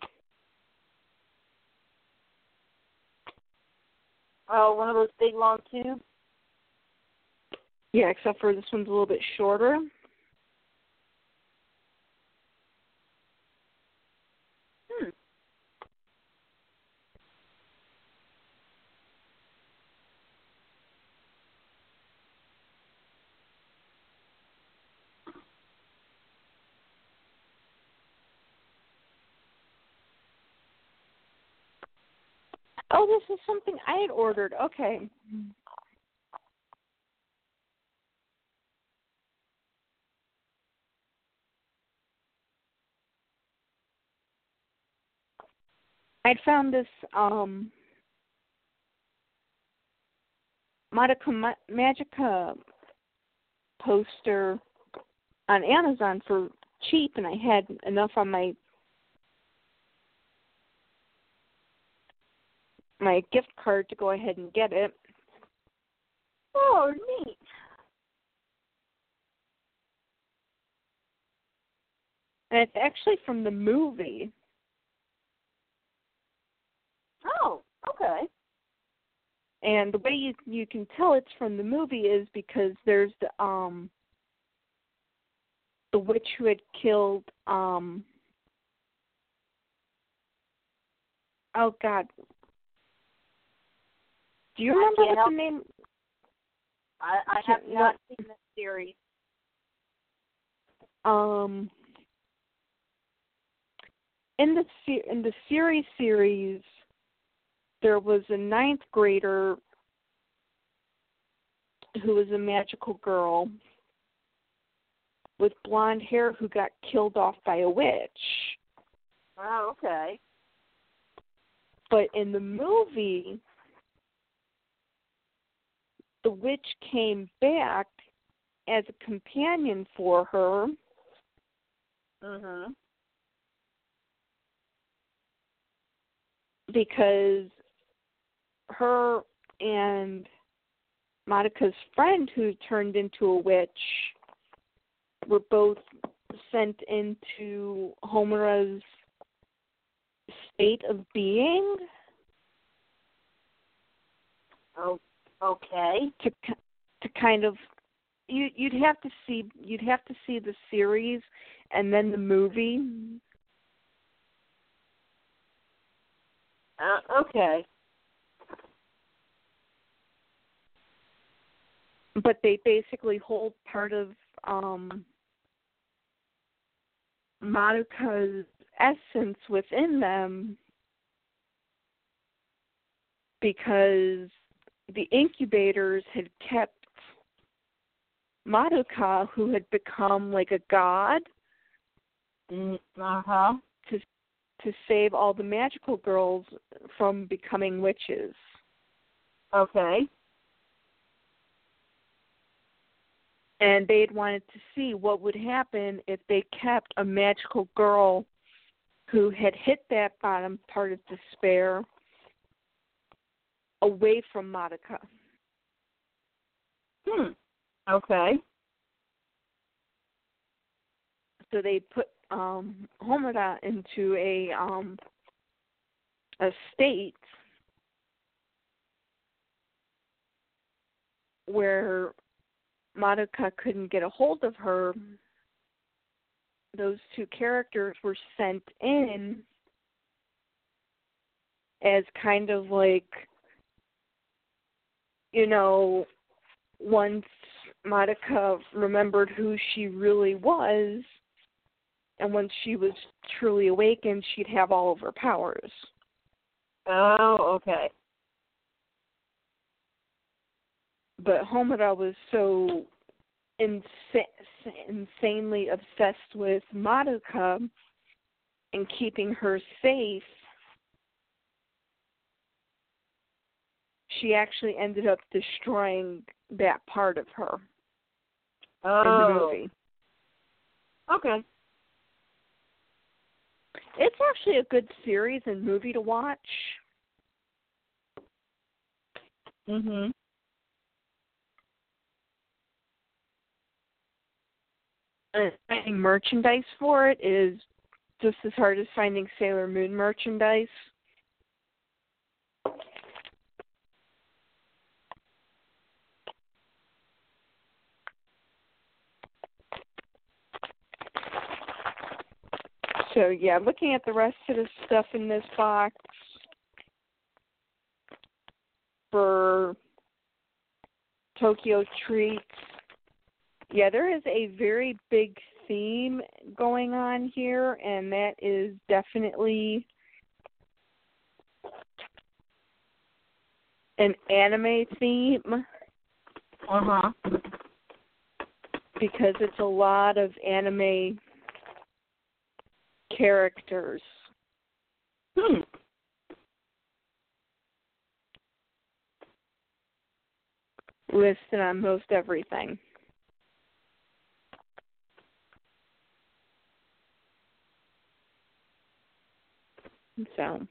Oh, one of those big long tubes. Yeah, except for this one's a little bit shorter. Hmm. Oh, this is something I had ordered. Okay. I'd found this um Madoka Magica poster on Amazon for cheap and I had enough on my my gift card to go ahead and get it. Oh, neat. And it's actually from the movie. Oh, okay. And the way you you can tell it's from the movie is because there's the um the witch who had killed um oh god do you remember what help- the name I, I have not no. seen this series. um in the se- in the series series there was a ninth grader who was a magical girl with blonde hair who got killed off by a witch Oh, okay. but in the movie the witch came back as a companion for her Mhm. because her and Madoka's friend who turned into a witch were both sent into Homura's state of being Oh, okay. to to kind of you you'd have to see you'd have to see the series and then the movie Uh, okay. but they basically hold part of um Madoka's essence within them because the incubators had kept Madoka who had become like a god Uh huh. to save all the magical girls from becoming witches. Okay. and they had wanted to see what would happen if they kept a magical girl who had hit that bottom part of despair away from Madoka. Hmm. Okay. So they put um Homura into a um a state where Madoka couldn't get a hold of her. Those two characters were sent in as kind of like you know once Madoka remembered who she really was and once she was truly awakened she'd have all of her powers. Oh, okay. But Homura was so insa- insanely obsessed with Madoka and keeping her safe she actually ended up destroying that part of her oh. in the movie. Okay. It's actually a good series and movie to watch. Mhm. And finding merchandise for it is just as hard as finding Sailor Moon merchandise. So yeah, looking at the rest of the stuff in this box for Tokyo Treats, yeah, there is a very big theme going on here, and that is definitely an anime theme Uh huh. because it's a lot of anime characters. Hmm. listed on most everything. So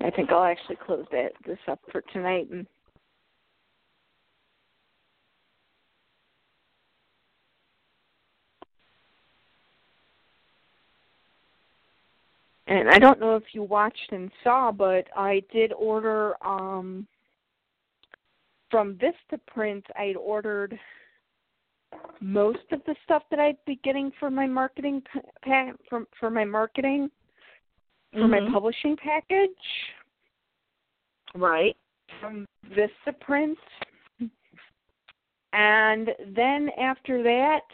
I think I'll actually close that this up for tonight and and I don't know if you watched and saw, but I did order um from Vistaprint. I'd ordered most of the stuff that I'd be getting for my marketing pa- for for my marketing for my Mhm. publishing package Right. from Vistaprint. And then after that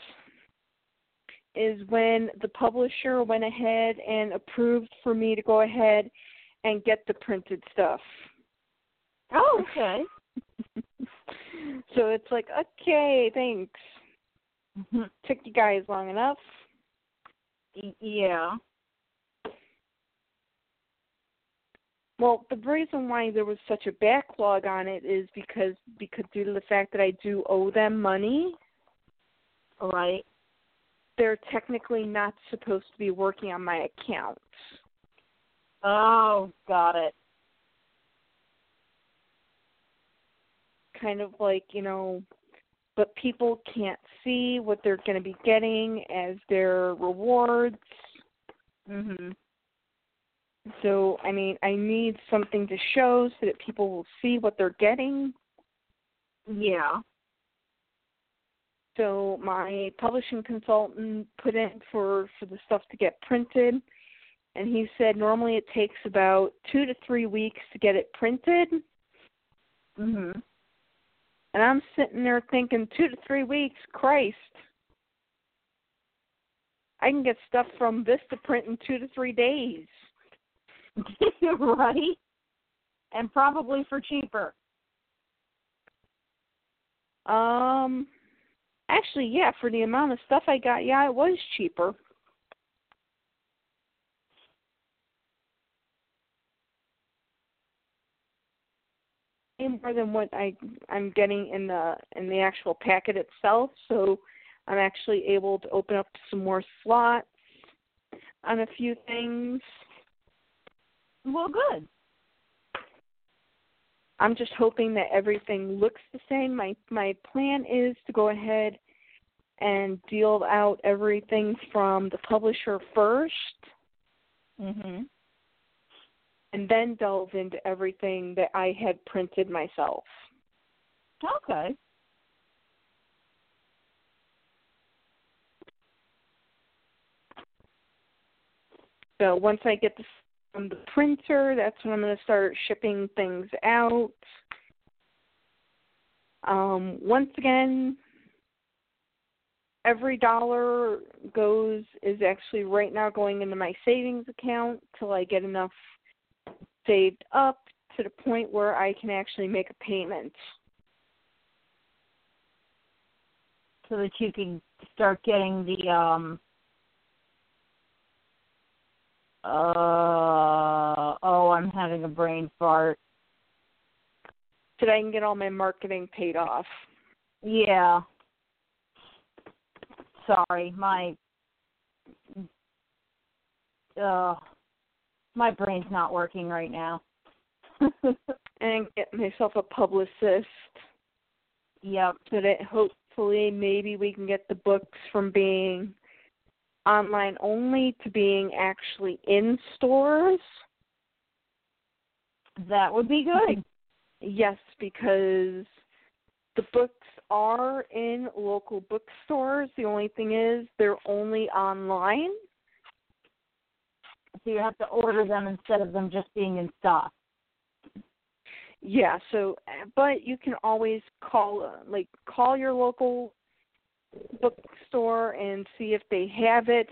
is when the publisher went ahead and approved for me to go ahead and get the printed stuff. Oh, okay. so it's like, okay, thanks. Mhm. Took you guys long enough. Yeah. Well, the reason why there was such a backlog on it is because because due to the fact that I do owe them money, Right. They're technically not supposed to be working on my account. Oh, got it. Kind of like, you know, but people can't see what they're going to be getting as their rewards. Mhm. So, I mean, I need something to show so that people will see what they're getting. Yeah. So, my publishing consultant put in for for the stuff to get printed, and he said normally it takes about 2 to 3 weeks to get it printed. Mhm. And I'm sitting there thinking, 2 to 3 weeks, Christ. I can get stuff from Vistaprint in 2 to 3 days. right. And probably for cheaper. Um, actually, yeah, for the amount of stuff I got, yeah, it was cheaper. More than what I I'm getting in the in the actual packet itself, so I'm actually able to open up some more slots on a few things. Well, good. I'm just hoping that everything looks the same. My my plan is to go ahead and deal out everything from the publisher first Mhm. and then delve into everything that I had printed myself. Okay. So once I get this the printer, that's when I'm going to start shipping things out. Um, once again, every dollar goes is actually right now going into my savings account till I get enough saved up to the point where I can actually make a payment. So that you can start getting the um uh oh, I'm having a brain fart. So that I can get all my marketing paid off. Yeah. Sorry, my uh my brain's not working right now. And get myself a publicist yep. so that hopefully maybe we can get the books from being online only to being actually in stores. That would be good. Mm-hmm. Yes, because the books are in local bookstores. The only thing is they're only online. So you have to order them instead of them just being in stock. Yeah, so but you can always call like call your local bookstore and see if they have it.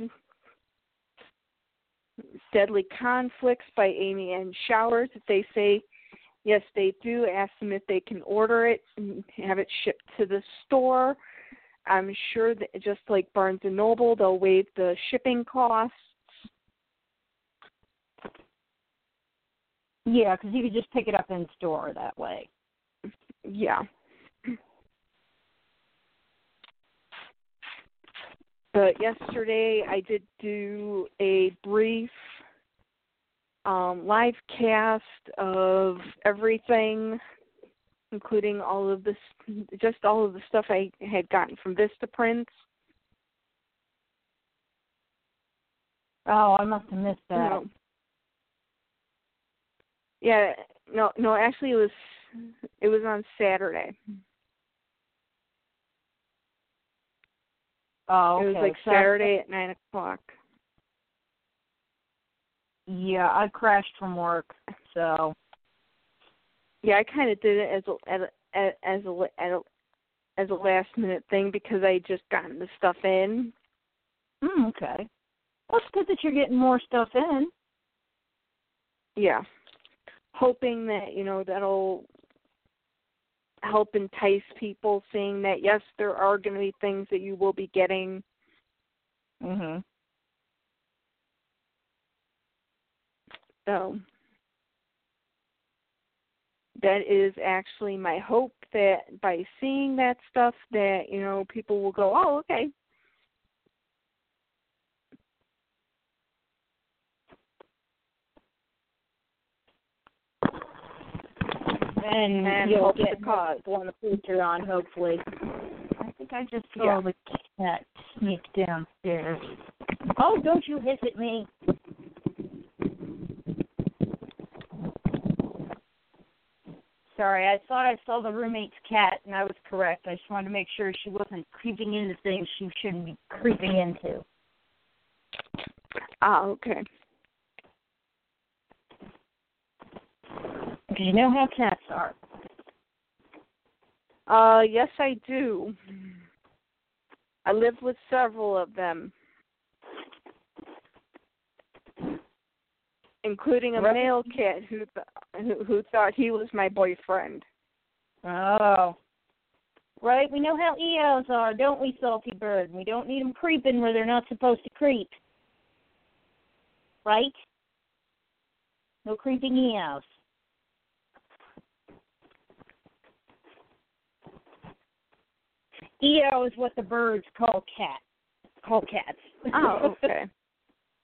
Deadly Conflicts by Amy Ann Showers. If they say yes, they do, ask them if they can order it and have it shipped to the store. I'm sure that just like Barnes and Noble, they'll waive the shipping costs. Yeah, because you could just pick it up in store that way. Yeah. But yesterday I did do a brief um, live cast of everything, including all of this, just all of the stuff I had gotten from Vista Prints. Oh, I must have missed that. No. Yeah, no, no. Actually, it was it was on Saturday. Oh, okay. It was like So- Saturday at nine o'clock. Yeah, I crashed from work, so Yeah, I kind of did it as a as a as a as a, as a last minute thing because I had just gotten the stuff in. mm, okay. Well, it's good that you're getting more stuff in. Yeah, hoping that you know that'll help entice people, seeing that yes, there are going to be things that you will be getting. Mhm. So that is actually my hope that by seeing that stuff that you know people will go, oh okay, And, And you'll get the cause. on the future on, hopefully. I think I just saw Yeah. the cat sneak downstairs. Oh, don't you hiss at me. Sorry, I thought I saw the roommate's cat, and I was correct. I just wanted to make sure she wasn't creeping into things she shouldn't be creeping into. ah okay. Because you know how cats are. Uh, yes, I do. I live with several of them, including a Right. male cat who, th- who who thought he was my boyfriend. Oh. Right, we know how EOs are, don't we, Salty Bird? We don't need them creeping where they're not supposed to creep. Right? No creeping EOs. EO is what the birds call cat. Call cats. Oh, okay.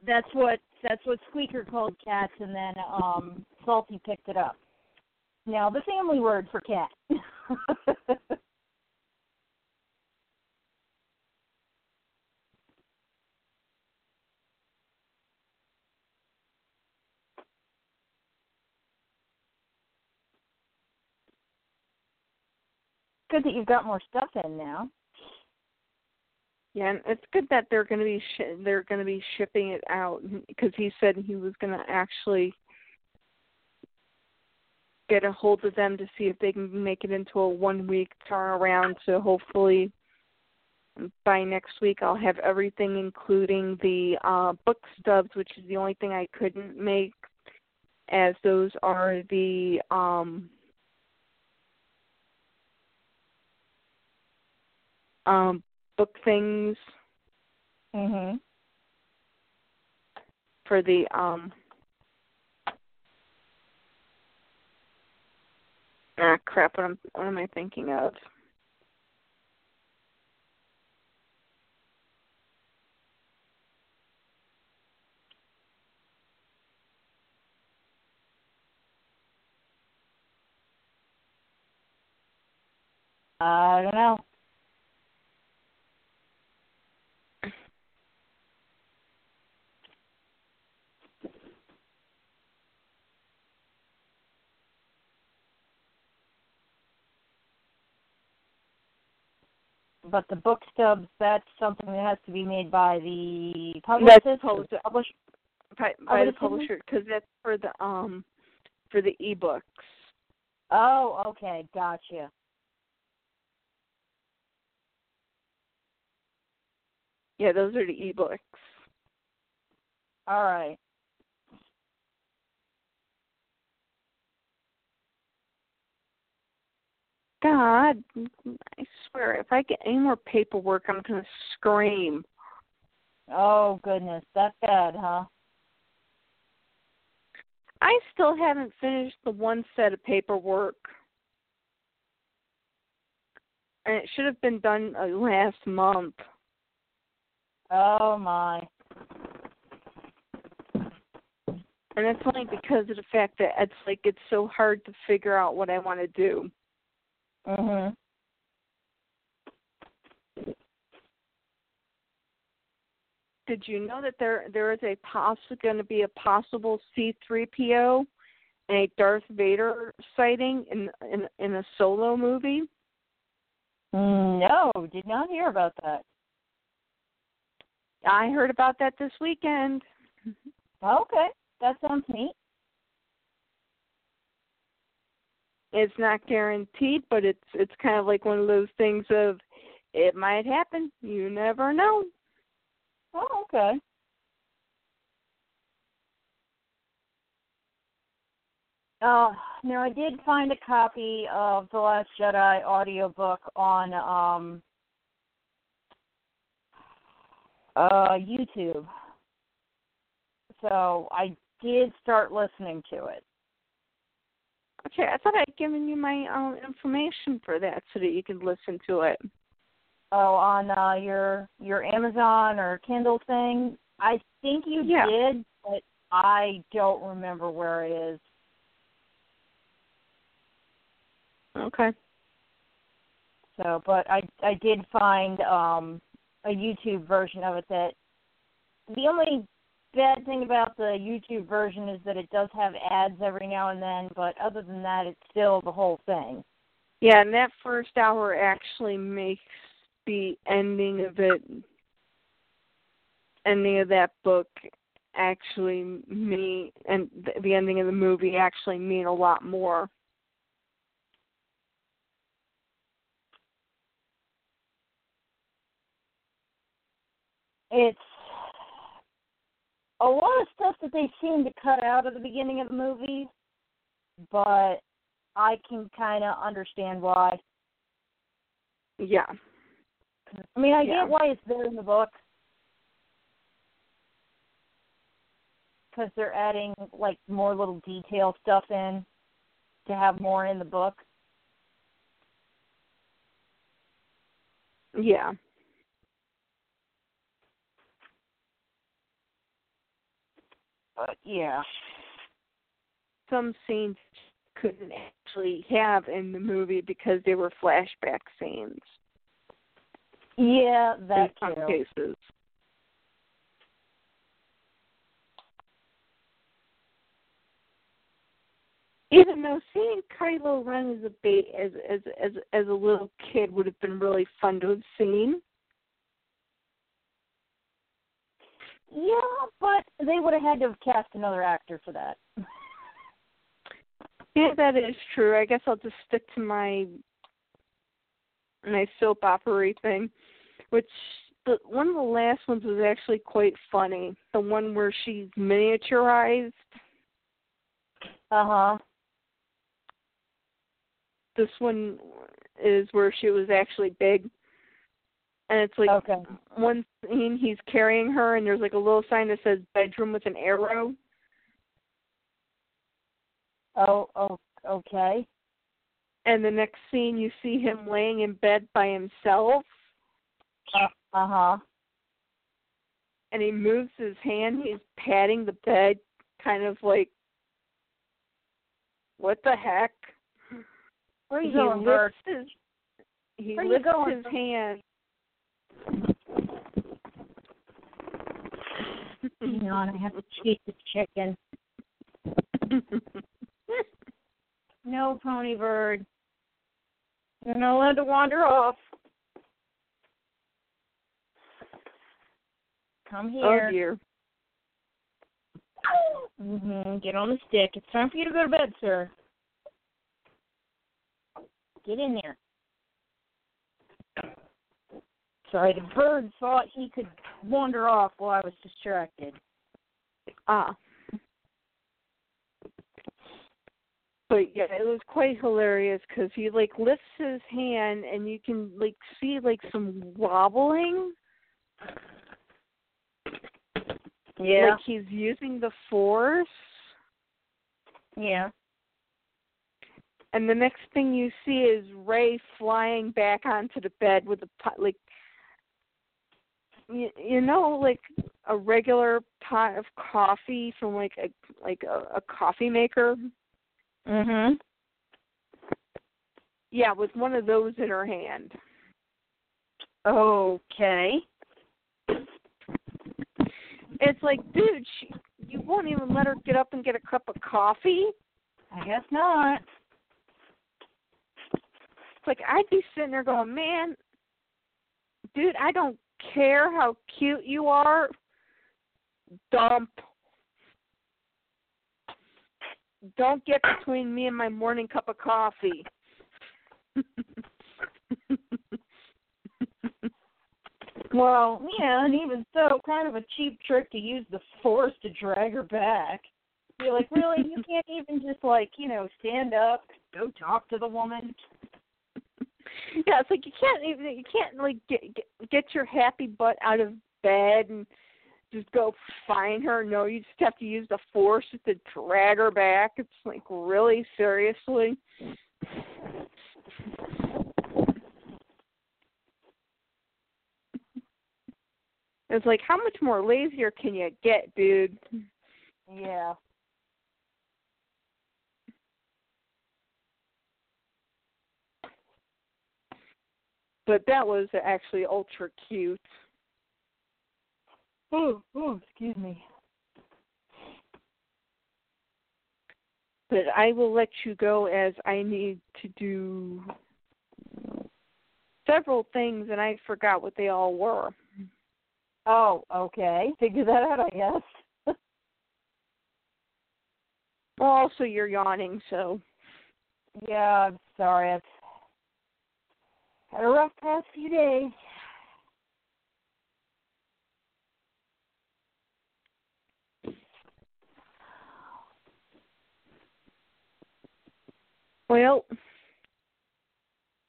That's what That's what Squeaker called cats, and then um Salty picked it up. Now the family word for cat. Good that you've got more stuff in now. Yeah, and it's good that they're going to be sh- they're going to be shipping it out because he said he was going to actually get a hold of them to see if they can make it into a one week turnaround. So hopefully by next week I'll have everything, including the uh, book stubs, which is the only thing I couldn't make, as those are the um, um, book things Mhm. for the um ah crap what am what am I thinking of? I don't know. But the book stubs, that's something that has to be made by the publicist. That's published Publish- by, by the it's in there? publisher because that's for the um for the ebooks. Oh, okay, gotcha. Yeah, those are the ebooks. All right. God, I swear, if I get any more paperwork, I'm gonna scream. Oh goodness, that's bad, huh? I still haven't finished the one set of paperwork. And it should have been done uh, last month. Oh my. And it's only because of the fact that it's like it's so hard to figure out what I want to do. Mhm. Did you know that there there is a possible going to be a possible C3PO and a Darth Vader sighting in in in a solo movie? No, did not hear about that. I heard about that this weekend. Okay, that sounds neat. It's not guaranteed, but it's it's kind of like one of those things of it might happen. You never know. Oh, okay. Uh, now I did find a copy of The Last Jedi audiobook on um uh YouTube. So I did start listening to it. Okay, I thought I'd given you my um information for that so that you could listen to it. Oh, on uh your your Amazon or Kindle thing. I think you Yeah. did, but I don't remember where it is. Okay. So, but I I did find um a YouTube version of it that the only bad thing about the YouTube version is that it does have ads every now and then, but other than that it's still the whole thing. Yeah, and that first hour actually makes the ending of it ending of that book actually mean and the ending of the movie actually mean a lot more. It's a lot of stuff that they seem to cut out at the beginning of the movie, but I can kind of understand why. Yeah. I mean, I Yeah. get why it's there in the book because they're adding like more little detail stuff in to have more in the book. Yeah. But yeah. Some scenes couldn't actually have in the movie because they were flashback scenes. Yeah, that in some too. cases. Even though seeing Kylo Ren as a ba- as as as as a little kid would have been really fun to have seen. Yeah, but they would have had to have cast another actor for that. Yeah, that is true. I guess I'll just stick to my my soap opera thing, which the one of the last ones was actually quite funny. The one where she's miniaturized. Uh huh. This one is where she was actually big. And it's like Okay. one scene he's carrying her and there's like a little sign that says bedroom with an arrow. Oh, oh, okay. And the next scene you see him laying in bed by himself Uh huh. and he moves his hand, he's patting the bed kind of like what the heck? Where are you he going, lifts Bert? his he lifts going, his hand Hang on, I have to chase the chicken. No, Pony Bird. You're not allowed to wander off. Come here. oh here. dear. hmm Get on the stick. It's time for you to go to bed, sir. Get in there. Sorry, the bird thought he could wander off while I was distracted. Ah. But yeah, it was quite hilarious because he like lifts his hand and you can like see like some wobbling. Yeah. Like he's using the force. Yeah. And the next thing you see is Rey flying back onto the bed with a like you, you know, like a regular pot of coffee from like a like a, a coffee maker. Mhm. Yeah, with one of those in her hand. Okay. It's like, dude, she, you won't even let her get up and get a cup of coffee. I guess not. It's like I'd be sitting there going, man, dude, I don't care how cute you are. Dump. Don't get between me and my morning cup of coffee. Well, yeah, and even so, kind of a cheap trick to use the force to drag her back. You're like, really? You can't even just like, you know, stand up, go talk to the woman. Yeah, it's like you can't even you can't like get get, get your happy butt out of bed and just go find her. No, you just have to use the force to drag her back. It's like really seriously. It's like how much more lazier can you get, dude? Yeah. But that was actually ultra cute. Oh, oh, excuse me. But I will let you go as I need to do several things and I forgot what they all were. Oh, okay. Figure that out, I guess. Well, also you're yawning, so yeah, I'm sorry. I've had a rough past few days. well,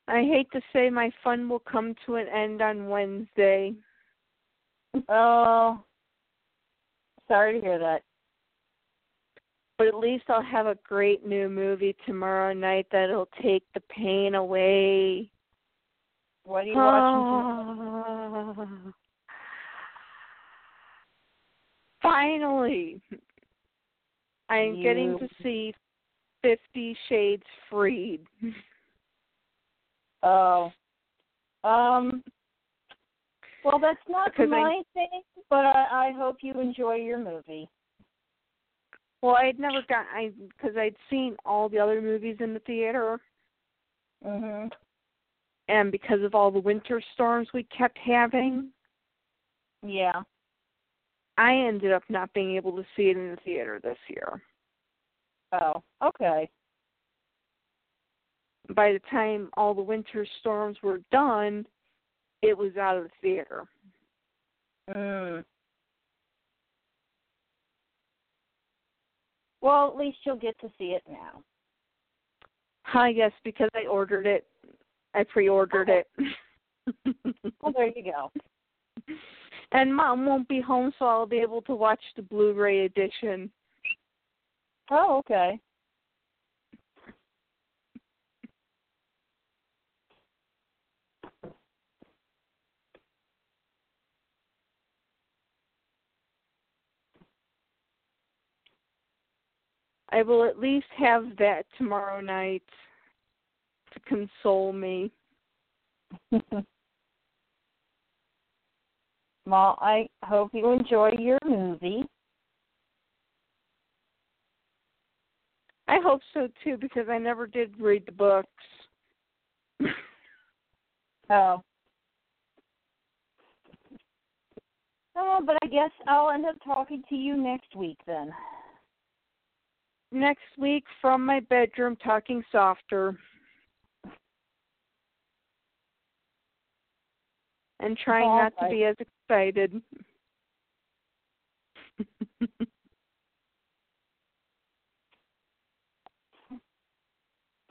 I hate to say my fun will come to an end on Wednesday. Oh, sorry to hear that. But at least I'll have a great new movie tomorrow night that'll take the pain away. What are you watching? Finally, I'm You- getting to see Fifty Shades Freed. Oh. Um. Well, that's not Because I- my thing, but I, I hope you enjoy your movie. Well, I'd never got I because I'd seen all the other movies in the theater, Mhm. And because of all the winter storms we kept having, Yeah. I ended up not being able to see it in the theater this year. Oh. Okay. By the time all the winter storms were done, it was out of the theater. Mm. Well, at least you'll get to see it now. Hi, yes, because I ordered it. I pre-ordered Okay. it. Well, there you go. and mom won't be home, so I'll be able to watch the Blu-ray edition. Oh, okay. I will at least have that tomorrow night console me. well, I hope you enjoy your movie. I hope so too because I never did read the books. Oh. Oh, but I guess I'll end up talking to you next week then. Next week from my bedroom talking softer. And trying All not to be as excited.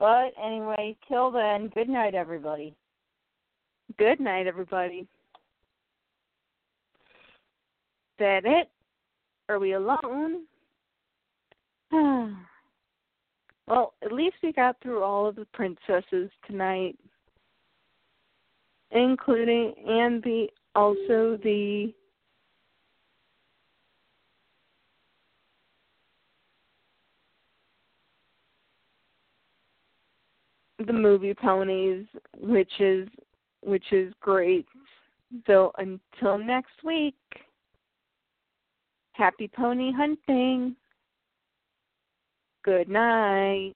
But anyway, till then, good night, everybody. Good night, everybody. That it? Are we alone? well, at least we got through all of the princesses tonight, including and the also the the movie ponies, which is which is great. So until next week, happy pony hunting. Good night.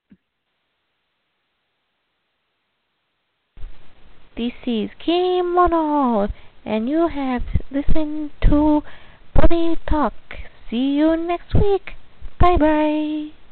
This is Kim Mono, and you have listened to Pony Talk. See you next week. Bye bye.